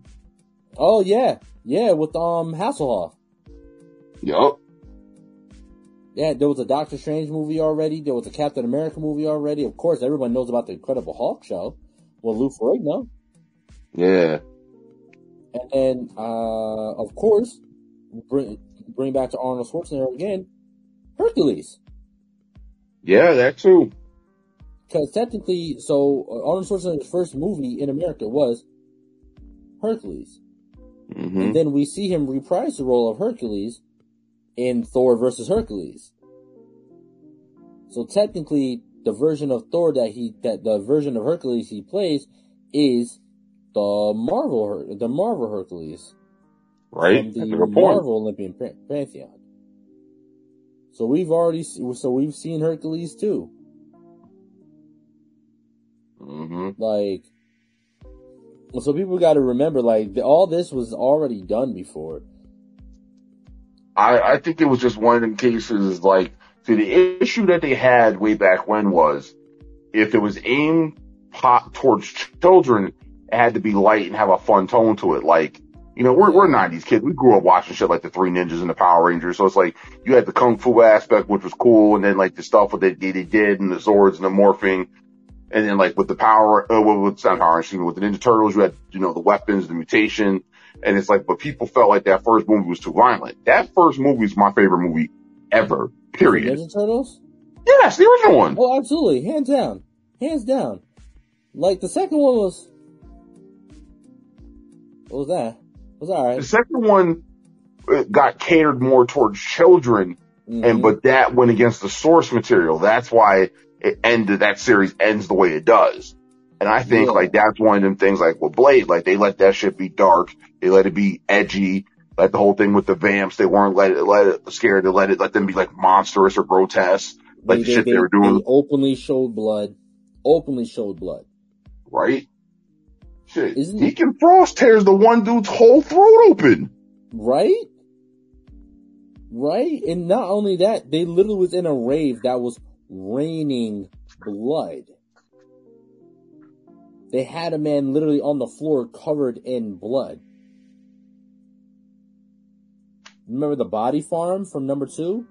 Oh, yeah. Yeah, with um Hasselhoff. Yup. Yeah, there was a Doctor Strange movie already. There was a Captain America movie already. Of course, everyone knows about the Incredible Hulk show with Lou Ferrigno. Yeah. And then, uh, of course, bring bring back to Arnold Schwarzenegger again, Hercules. Yeah, that too. Because technically, so uh, Arnold Schwarzenegger's first movie in America was Hercules. Mm-hmm. And then we see him reprise the role of Hercules in Thor versus Hercules. So technically, the version of Thor that he, that the version of Hercules he plays is the Marvel, the Marvel Hercules. Right. The Marvel Olympian Pantheon. So we've already, so we've seen Hercules too. Mm-hmm. Like, so people got to remember, like, all this was already done before. I, I think it was just one of them cases, like, see, the issue that they had way back when was, if it was aimed pot towards children, it had to be light and have a fun tone to it. Like, you know, we're, we're 90s kids. We grew up watching shit like the Three Ninjas and the Power Rangers. So it's like, you had the Kung Fu aspect, which was cool. And then like the stuff that they, they did and the Zords and the morphing and then like with the power, uh, with, not power, excuse me, with the Ninja Turtles, you had, you know, the weapons, the mutation. And it's like, but people felt like that first movie was too violent. That first movie is my favorite movie ever, period. Ninja Turtles? Yes, the original one. Oh, absolutely. Hands down. Hands down. Like the second one was, what was that? It was alright. The second one uh, got catered more towards children. Mm-hmm. And, but that went against the source material. That's why it ended, that series ends the way it does. And I think Yeah. like that's one of them things like with Blade, like they let that shit be dark. They let it be edgy. Like the whole thing with the vamps, they weren't let it, let it scared to let it, let them be like monstrous or grotesque. Like the shit they were doing. They openly showed blood. Openly showed blood. right? Shit. Isn't- Deacon Frost tears the one dude's whole throat open. Right? Right? And not only that, they literally was in a rave that was raining blood. They had a man literally on the floor covered in blood. Remember the body farm from number two?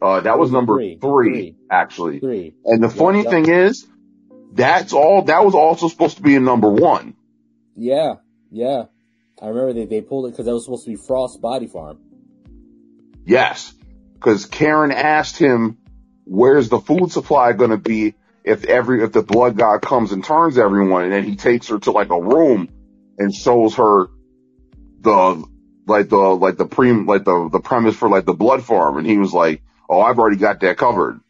Uh, that was number Three. three, Three. actually. Three. And the Yeah, funny thing is, that's all, that was also supposed to be in number one. Yeah, yeah. I remember they, they pulled it because that was supposed to be Frost Body Farm. Yes. Cause Karen asked him, where's the food supply gonna be if every, if the blood god comes and turns everyone? And then he takes her to like a room and shows her the, like the, like the pre, like the, the premise for like the blood farm. And he was like, oh, I've already got that covered.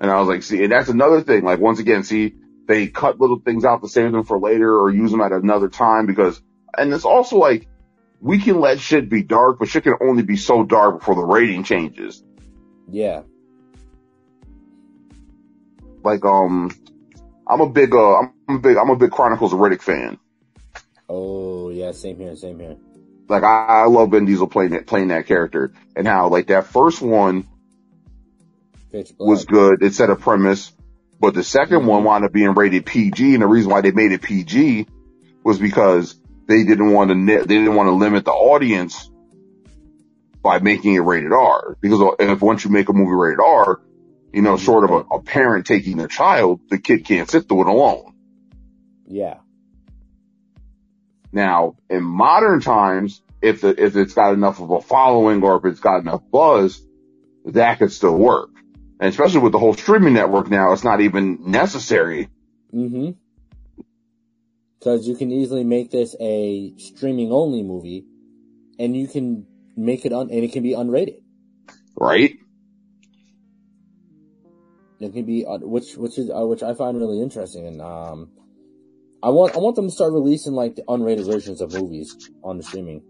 And I was like, see, and that's another thing. Like once again, see, they cut little things out to save them for later or use them at another time because, and it's also like, we can let shit be dark, but shit can only be so dark before the rating changes. Yeah. Like, um, I'm a big, uh, I'm a big, I'm a big Chronicles of Riddick fan. Oh, yeah, same here, same here. Like, I, I love Vin Diesel playing that, playing that character and how, like, that first one was good. It set a premise, but the 2nd one wound up being rated PG. And the reason why they made it PG was because they didn't want to, they didn't want to limit the audience by making it rated R. Because if once you make a movie rated R, you know, sort of a, a parent taking their child, the kid can't sit through it alone. Yeah. Now, in modern times, if the, if it's got enough of a following or if it's got enough buzz, that could still work. And especially with the whole streaming network now, it's not even necessary. Mm-hmm. Because you can easily make this a streaming only movie, and you can make it un- and it can be unrated. Right? It can be un- which which is uh, which I find really interesting, and um, I want I want them to start releasing like the unrated versions of movies on the streaming.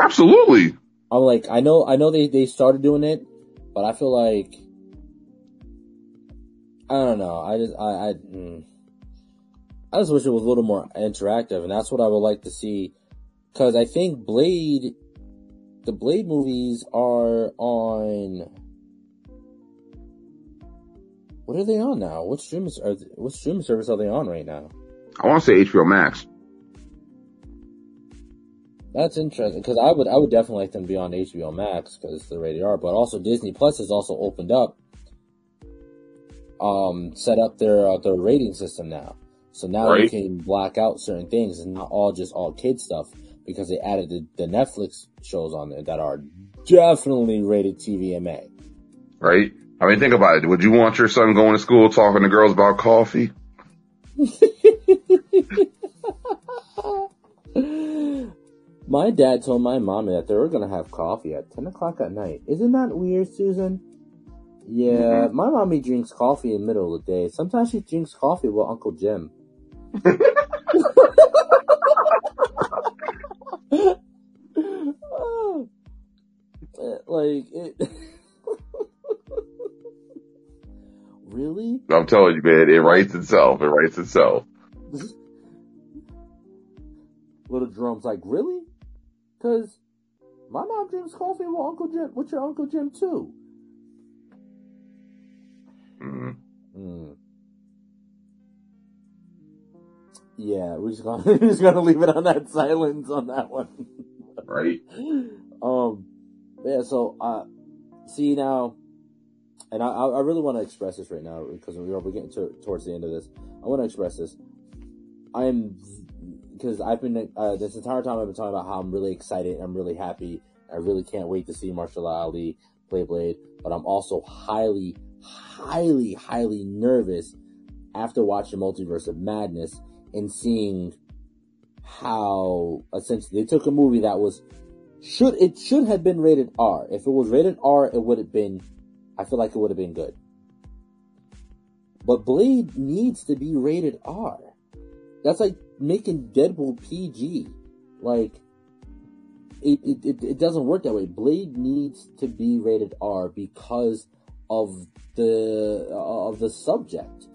Absolutely. I'm like I know I know they they started doing it, but I feel like I don't know. I just I I. Mm, I just wish it was a little more interactive, and that's what I would like to see. Because I think Blade, the Blade movies are on. What are they on now? What streaming are what streaming service are they on right now? I want to say HBO Max. That's interesting because I would I would definitely like them to be on HBO Max because it's the rated R, but also Disney Plus has also opened up, um, set up their uh, their rating system now. So now you can black out certain things and not all just all kid stuff because they added the, the Netflix shows on there that are definitely rated TVMA. Right? I mean, think about it. Would you want your son going to school talking to girls about coffee? My dad told my mommy that they were gonna have coffee at ten o'clock at night. Isn't that weird, Susan? Yeah, mm-hmm. my mommy drinks coffee in the middle of the day. Sometimes she drinks coffee with Uncle Jim. Like it. really? I'm telling you, man, it writes itself. It writes itself. Little drum's like, really? Cause my mom drinks coffee with Uncle Jim, with your Uncle Jim too. Mm. Mm. Yeah, we're just gonna we're just gonna leave it on that silence on that one. Right? um, yeah. So, uh, see now, and I I I really want to express this right now because we're we're getting to, towards the end of this. I want to express this. I'm because I've been uh, this entire time I've been talking about how I'm really excited. I'm really happy. I really can't wait to see Mahershala Ali play Blade, but I'm also highly, highly, highly nervous after watching Multiverse of Madness and seeing how essentially they took a movie that was should it should have been rated R. If it was rated R, it would have been. I feel like it would have been good. But Blade needs to be rated R. That's like making Deadpool PG. Like, it, it, it, doesn't work that way. Blade needs to be rated R because of the, of the subject.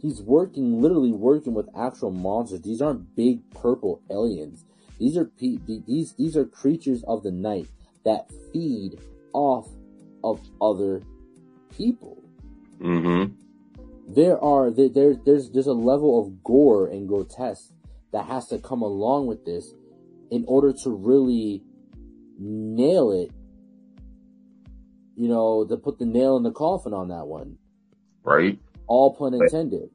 He's working, literally working with actual monsters. These aren't big purple aliens. These are pe- these these are creatures of the night that feed off of other people. Mm-hmm. There are there, there there's there's a level of gore and grotesque that has to come along with this in order to really nail it. You know, to put the nail in the coffin on that one. Right. All pun intended.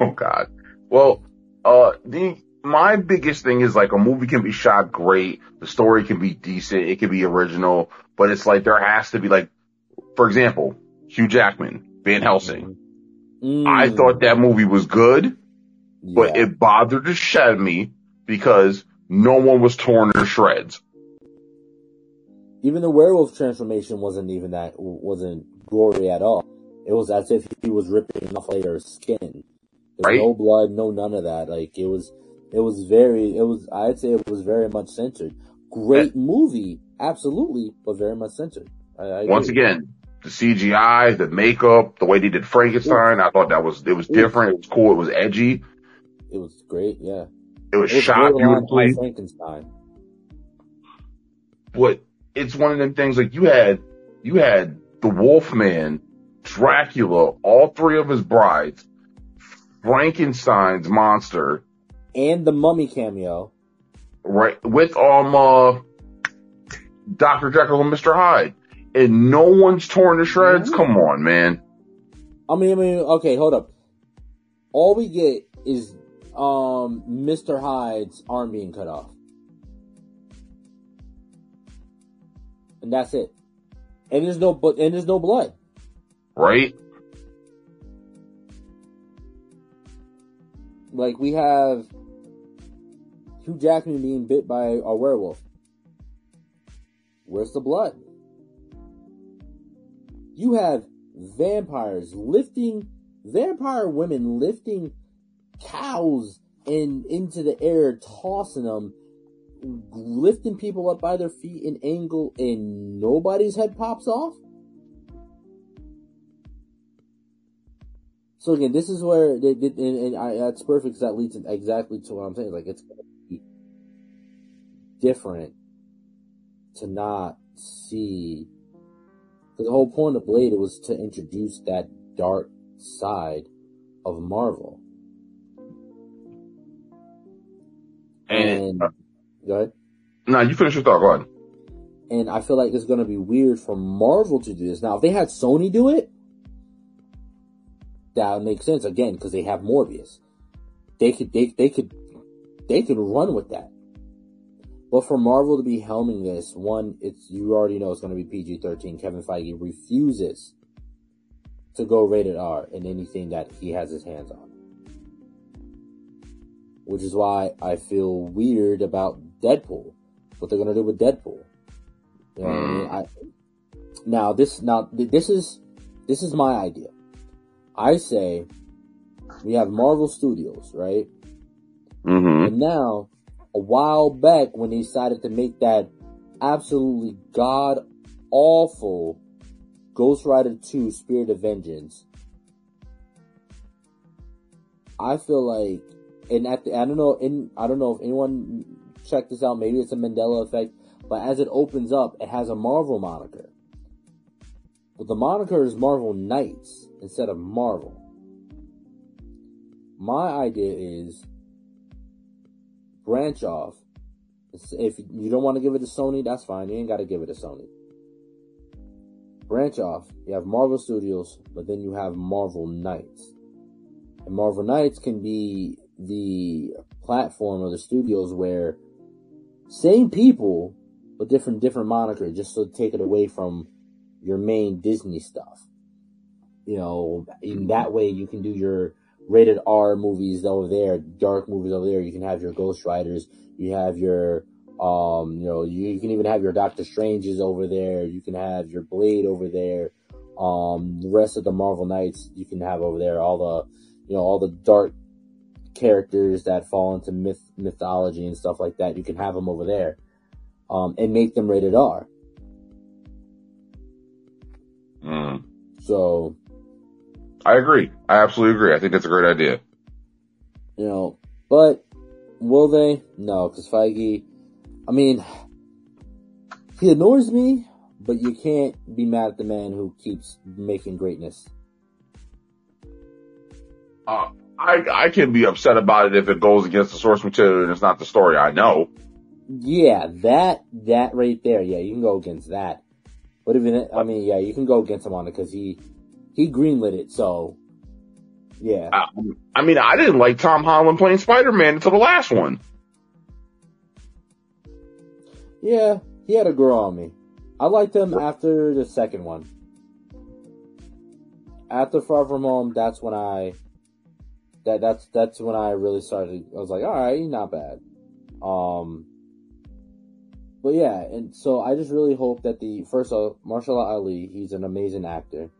Oh God. Well, uh, the my biggest thing is like a movie can be shot great, the story can be decent, it can be original, but it's like there has to be like, for example, Hugh Jackman, Van Helsing. Mm, I thought that movie was good, but yeah. it bothered to shed me because no one was torn to shreds. even the werewolf transformation wasn't even that wasn't gory at all. It was as if he was ripping off their skin. Right. no blood, no none of that. Like it was, it was very, it was. I'd say it was very much censored. Great movie, absolutely, but very much censored. I, I Once agree. again, the CGI, the makeup, the way they did Frankenstein, I thought that was, it was different, it was cool, it was edgy, it was great. Yeah, it was it was shot beautifully. Frankenstein. but it's one of them things like you had you had the Wolfman, Dracula, all three of his brides, Frankenstein's monster, And the Mummy cameo. right with um uh Dr. Jekyll and Mr. Hyde. And no one's torn to shreds? Mhm. Come on, man. I mean, I mean, okay, hold up. All we get is um Mr. Hyde's arm being cut off. And that's it. And there's no but and there's no blood. Right? Like we have Hugh Jackman being bit by a werewolf. Where's the blood? You have vampires lifting vampire women lifting cows and into the air, tossing them, lifting people up by their feet in angle, and nobody's head pops off. So again, this is where they, they, and, and I, that's perfect because that leads exactly to what I'm saying. Like it's different to not see. The whole point of Blade was to introduce that dark side of Marvel. And, And uh, go ahead. no, you finish your thought, go ahead. And I feel like it's gonna be weird for Marvel to do this. Now, if they had Sony do it, that would make sense again because they have Morbius. They could, they, they could, they could run with that. But for Marvel to be helming this, one, it's you already know it's going to be PG thirteen. Kevin Feige refuses to go rated R in anything that he has his hands on, which is why I feel weird about Deadpool. What they're going to do with Deadpool? You know what I mean? Mm. I, now this now this is this is my idea. I say we have Marvel Studios, right? Mm-hmm. And now, a while back, when they decided to make that absolutely god awful Ghost Rider 2 Spirit of Vengeance, I feel like, and at the, I don't know, in, I don't know if anyone checked this out, maybe it's a Mandela effect, but as it opens up, it has a Marvel moniker. But the moniker is Marvel Knights instead of Marvel. My idea is branch off. If you don't want to give it to Sony, that's fine. You ain't got to give it to Sony. Branch off. You have Marvel Studios, but then you have Marvel Knights. And Marvel Knights can be the platform or the studios where same people, but different different moniker, just to take it away from your main Disney stuff. You know, in that way you can do your rated R movies over there, dark movies over there. You can have your Ghost Riders. You have your, um, you know, you, you can even have your Doctor Stranges over there. You can have your Blade over there, Um, the rest of the Marvel Knights you can have over there. All the, you know, all the dark characters that fall into myth mythology and stuff like that. You can have them over there, um, and make them rated R. So I agree. I absolutely agree. I think that's a great idea. you know, but will they? No, because Feige. I mean, he annoys me, but you can't be mad at the man who keeps making greatness. Uh, I I can be upset about it if it goes against the source material and it's not the story I know. Yeah, that that right there. Yeah, you can go against that. But even I mean, yeah, you can go against him on it because he he greenlit it. So yeah, I, I mean, I didn't like Tom Holland playing Spider Man until the last one. yeah, he had a grow on me. I liked him after the second one. After Far From Home, that's when I that that's that's when I really started. I was like, all right, not bad. Um, but yeah, and so I just really hope that the first of all, Mahershala Ali, he's an amazing actor,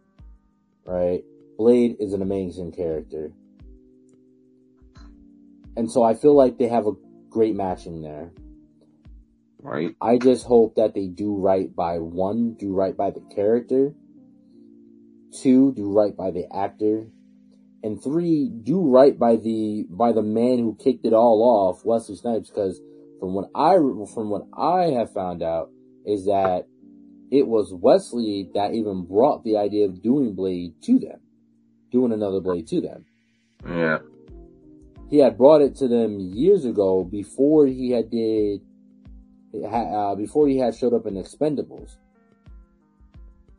right? Blade is an amazing character, and so I feel like they have a great matching there. Right. I just hope that they do right by one, do right by the character, two, do right by the actor, and three, do right by the by the man who kicked it all off, Wesley Snipes. Because from what I from what I have found out is that it was Wesley that even brought the idea of doing Blade to them, doing another Blade to them. Yeah. He had brought it to them years ago before he had did uh, before he had showed up in Expendables,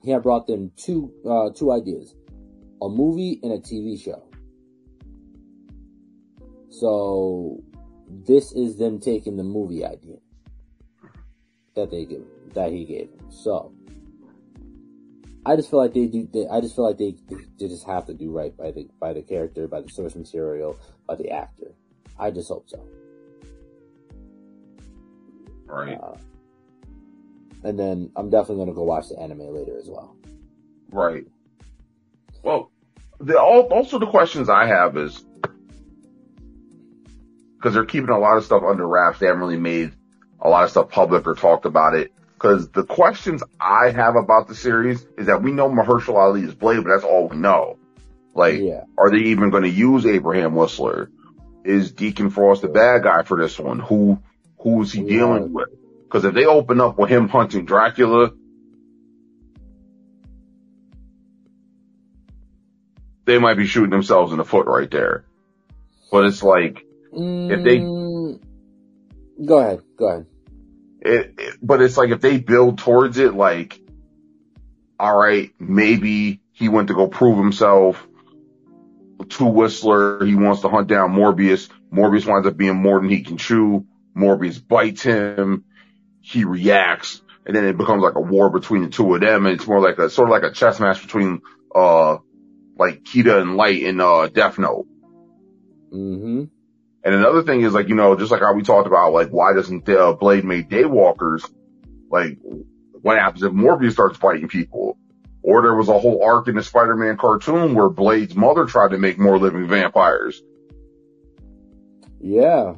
he had brought them two uh, two ideas: a movie and a TV show. So this is them taking the movie idea that they give that he gave them. So I just feel like they do. They, I just feel like they, they they just have to do right by the by the character, by the source material, by the actor. I just hope so. Right. Uh, and then I'm definitely gonna go watch the anime later as well. Right. Well, the also the questions I have is because they're keeping a lot of stuff under wraps. They haven't really made a lot of stuff public or talked about it. Because the questions I have about the series is that we know Mahershala Ali is Blade, but that's all we know. Like, Yeah. are they even going to use Abraham Whistler? Is Deacon Frost the bad guy for this one? Who who is he Yeah. dealing with? Because if they open up with him hunting Dracula, they might be shooting themselves in the foot right there. But it's like If they- Mm, go ahead, go ahead. it, it but it's like if they build towards it like all right, maybe he went to go prove himself to Whistler. He wants to hunt down Morbius. Morbius winds up being more than he can chew. Morbius bites him. He reacts and then it becomes like a war between the two of them. And it's more like a sort of like a chess match between, uh, like Kira and Light in, uh, Death Note. Mm-hmm. And another thing is like, you know, just like how we talked about, like, why doesn't uh, Blade make daywalkers? Like, what happens if Morbius starts fighting people? Or there was a whole arc in the Spider-Man cartoon where Blade's mother tried to make more living vampires. Yeah.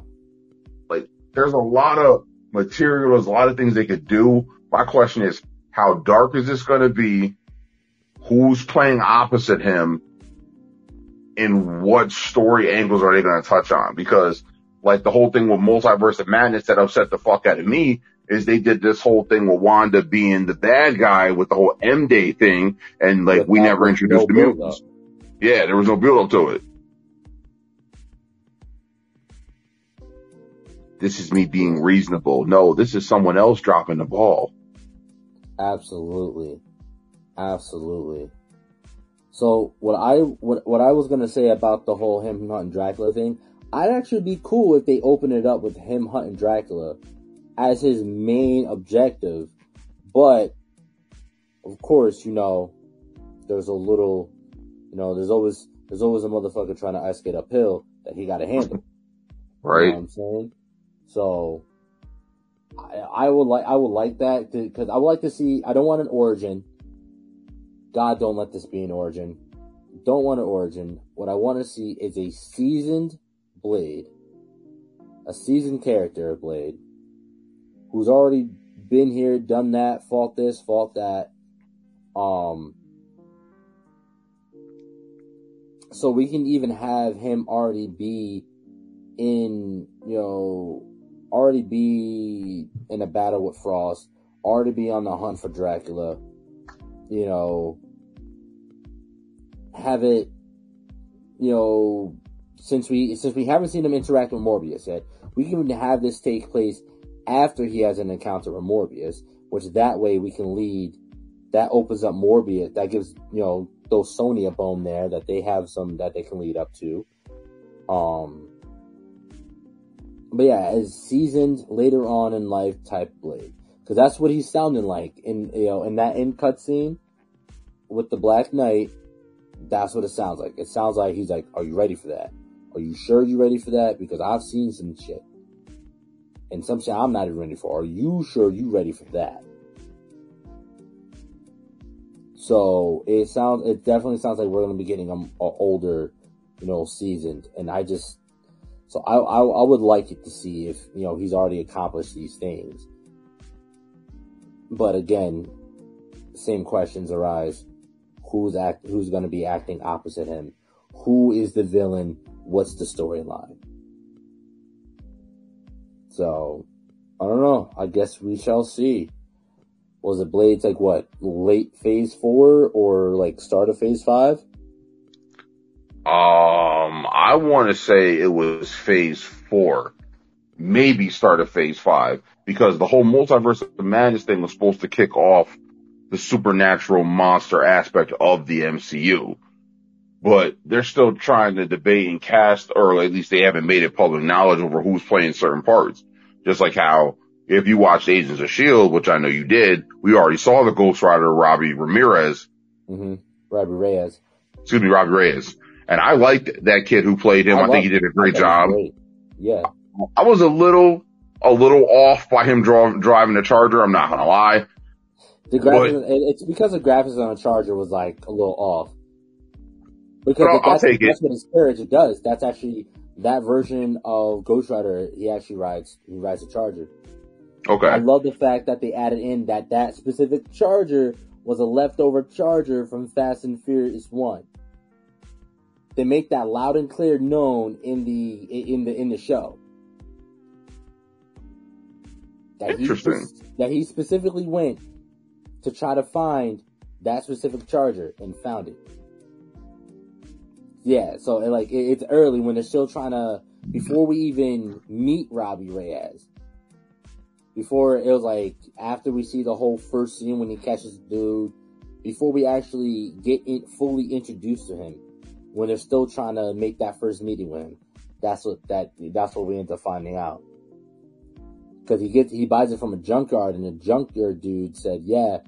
Like, there's a lot of material. There's a lot of things they could do. My question is, how dark is this going to be? Who's playing opposite him? And what story angles are they going to touch on? Because like the whole thing with Multiverse of Madness that upset the fuck out of me is they did this whole thing with Wanda being the bad guy with the whole M Day thing. And like we never introduced no the mutants. Yeah, there was no build up to it. This is me being reasonable. No, this is someone else dropping the ball. Absolutely. Absolutely. So what I what what I was gonna say about the whole him hunting Dracula thing, I'd actually be cool if they open it up with him hunting Dracula as his main objective. But of course, you know, there's a little you know, there's always there's always a motherfucker trying to ice skate uphill that he gotta handle. Right. You know I'm saying? So I, I would like I would like that because I would like to see. I don't want an origin. God, don't let this be an origin. Don't want an origin. What I want to see is a seasoned Blade, a seasoned character of Blade, who's already been here, done that, fought this, fought that. Um, so we can even have him already be in, you know, already be in a battle with Frost, already be on the hunt for Dracula, you know, have it, you know, since we since we haven't seen him interact with Morbius yet, we can have this take place after he has an encounter with Morbius, which that way we can lead. That opens up Morbius. That gives you know those Sony a bone there that they have some that they can lead up to. Um, but yeah, as seasoned later on in life type Blade, because that's what he's sounding like in you know in that end cutscene with the Black Knight. That's what it sounds like. It sounds like he's like, "Are you ready for that? Are you sure you're ready for that? Because I've seen some shit, and some shit I'm not even ready for. Are you sure you ready for that?" So it sounds, it definitely sounds like we're going to be getting a, a older, you know, seasoned, and I just so I, I, I would like it to see if you know he's already accomplished these things. But again, same questions arise: who's act who's going to be acting opposite him? Who is the villain? What's the storyline? So I don't know. I guess we shall see. Was it Blades like what late phase four or like start of phase five? Um, I want to say it was phase four, maybe start of phase five, because the whole multiverse of the madness thing was supposed to kick off the supernatural monster aspect of the MCU. But they're still trying to debate and cast, or at least they haven't made it public knowledge over who's playing certain parts. Just like how if you watched Agents of S.H.I.E.L.D., which I know you did, we already saw the Ghost Rider Robbie Ramirez. Mm-hmm. Robbie Reyes. Excuse me, Robbie Reyes. And I liked that kid who played him. I, I think he did a great job. Great. Yeah. I was a little, a little off by him draw, driving the Charger. I'm not gonna lie. The graphics, but, it's because the graphics on the Charger was like a little off. Because I'll, that's, I'll that's what his carriage it does. That's actually that version of Ghost Rider. He actually rides. He rides a Charger. Okay. I love the fact that they added in that that specific Charger was a leftover Charger from Fast and Furious One they make that loud and clear known in the in the in the show. That Interesting. He, that he specifically went to try to find that specific charger and found it. Yeah, so like it's early when they're still trying to before we even meet Robbie Reyes. Before it was like after we see the whole first scene when he catches the dude, before we actually get in, fully introduced to him, when they're still trying to make that first meeting with him. That's what that that's what we end up finding out. Because he gets he buys it from a junkyard, and the junkyard dude said, "Yeah,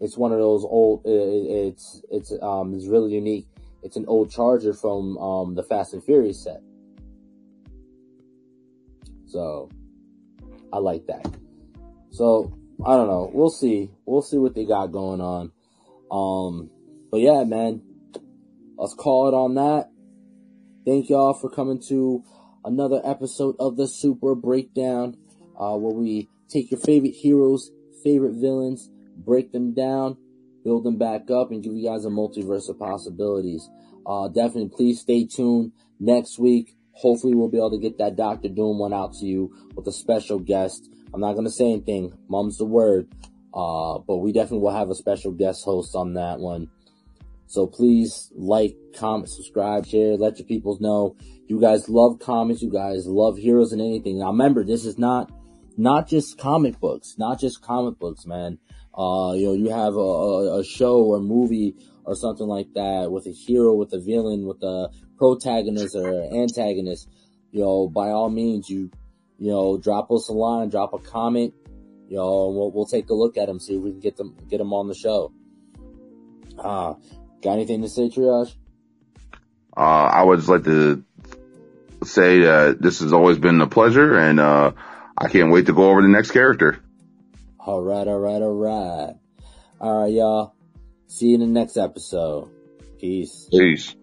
it's one of those old. it's it's um it's really unique. It's an old Charger from um the Fast and Furious set." So, I like that. So I don't know. We'll see. We'll see what they got going on. Um, but yeah, man, Let's call it on that. Thank y'all for coming to another episode of the Super Breakdown, uh, where we take your favorite heroes, favorite villains, break them down, build them back up, and give you guys a multiverse of possibilities. Uh, definitely please stay tuned next week. Hopefully we'll be able to get that Doctor Doom one out to you with a special guest. I'm not gonna say anything. Mum's the word. Uh, but we definitely will have a special guest host on that one. So please like, comment, subscribe, share, let your peoples know. You guys love comics. You guys love heroes and anything. Now remember, this is not, not just comic books, not just comic books, man. Uh, you know, you have a, a show or movie or something like that with a hero, with a villain, with a protagonist or antagonist. You know, by all means, you, you know, drop us a line, drop a comment. You know, we'll, we'll take a look at them, see if we can get them, get them on the show. Uh, Got anything to say, Triage? Uh, I would just like to say that this has always been a pleasure and, uh, I can't wait to go over the next character. All right, all right, all right. All right, y'all. See you in the next episode. Peace. Peace.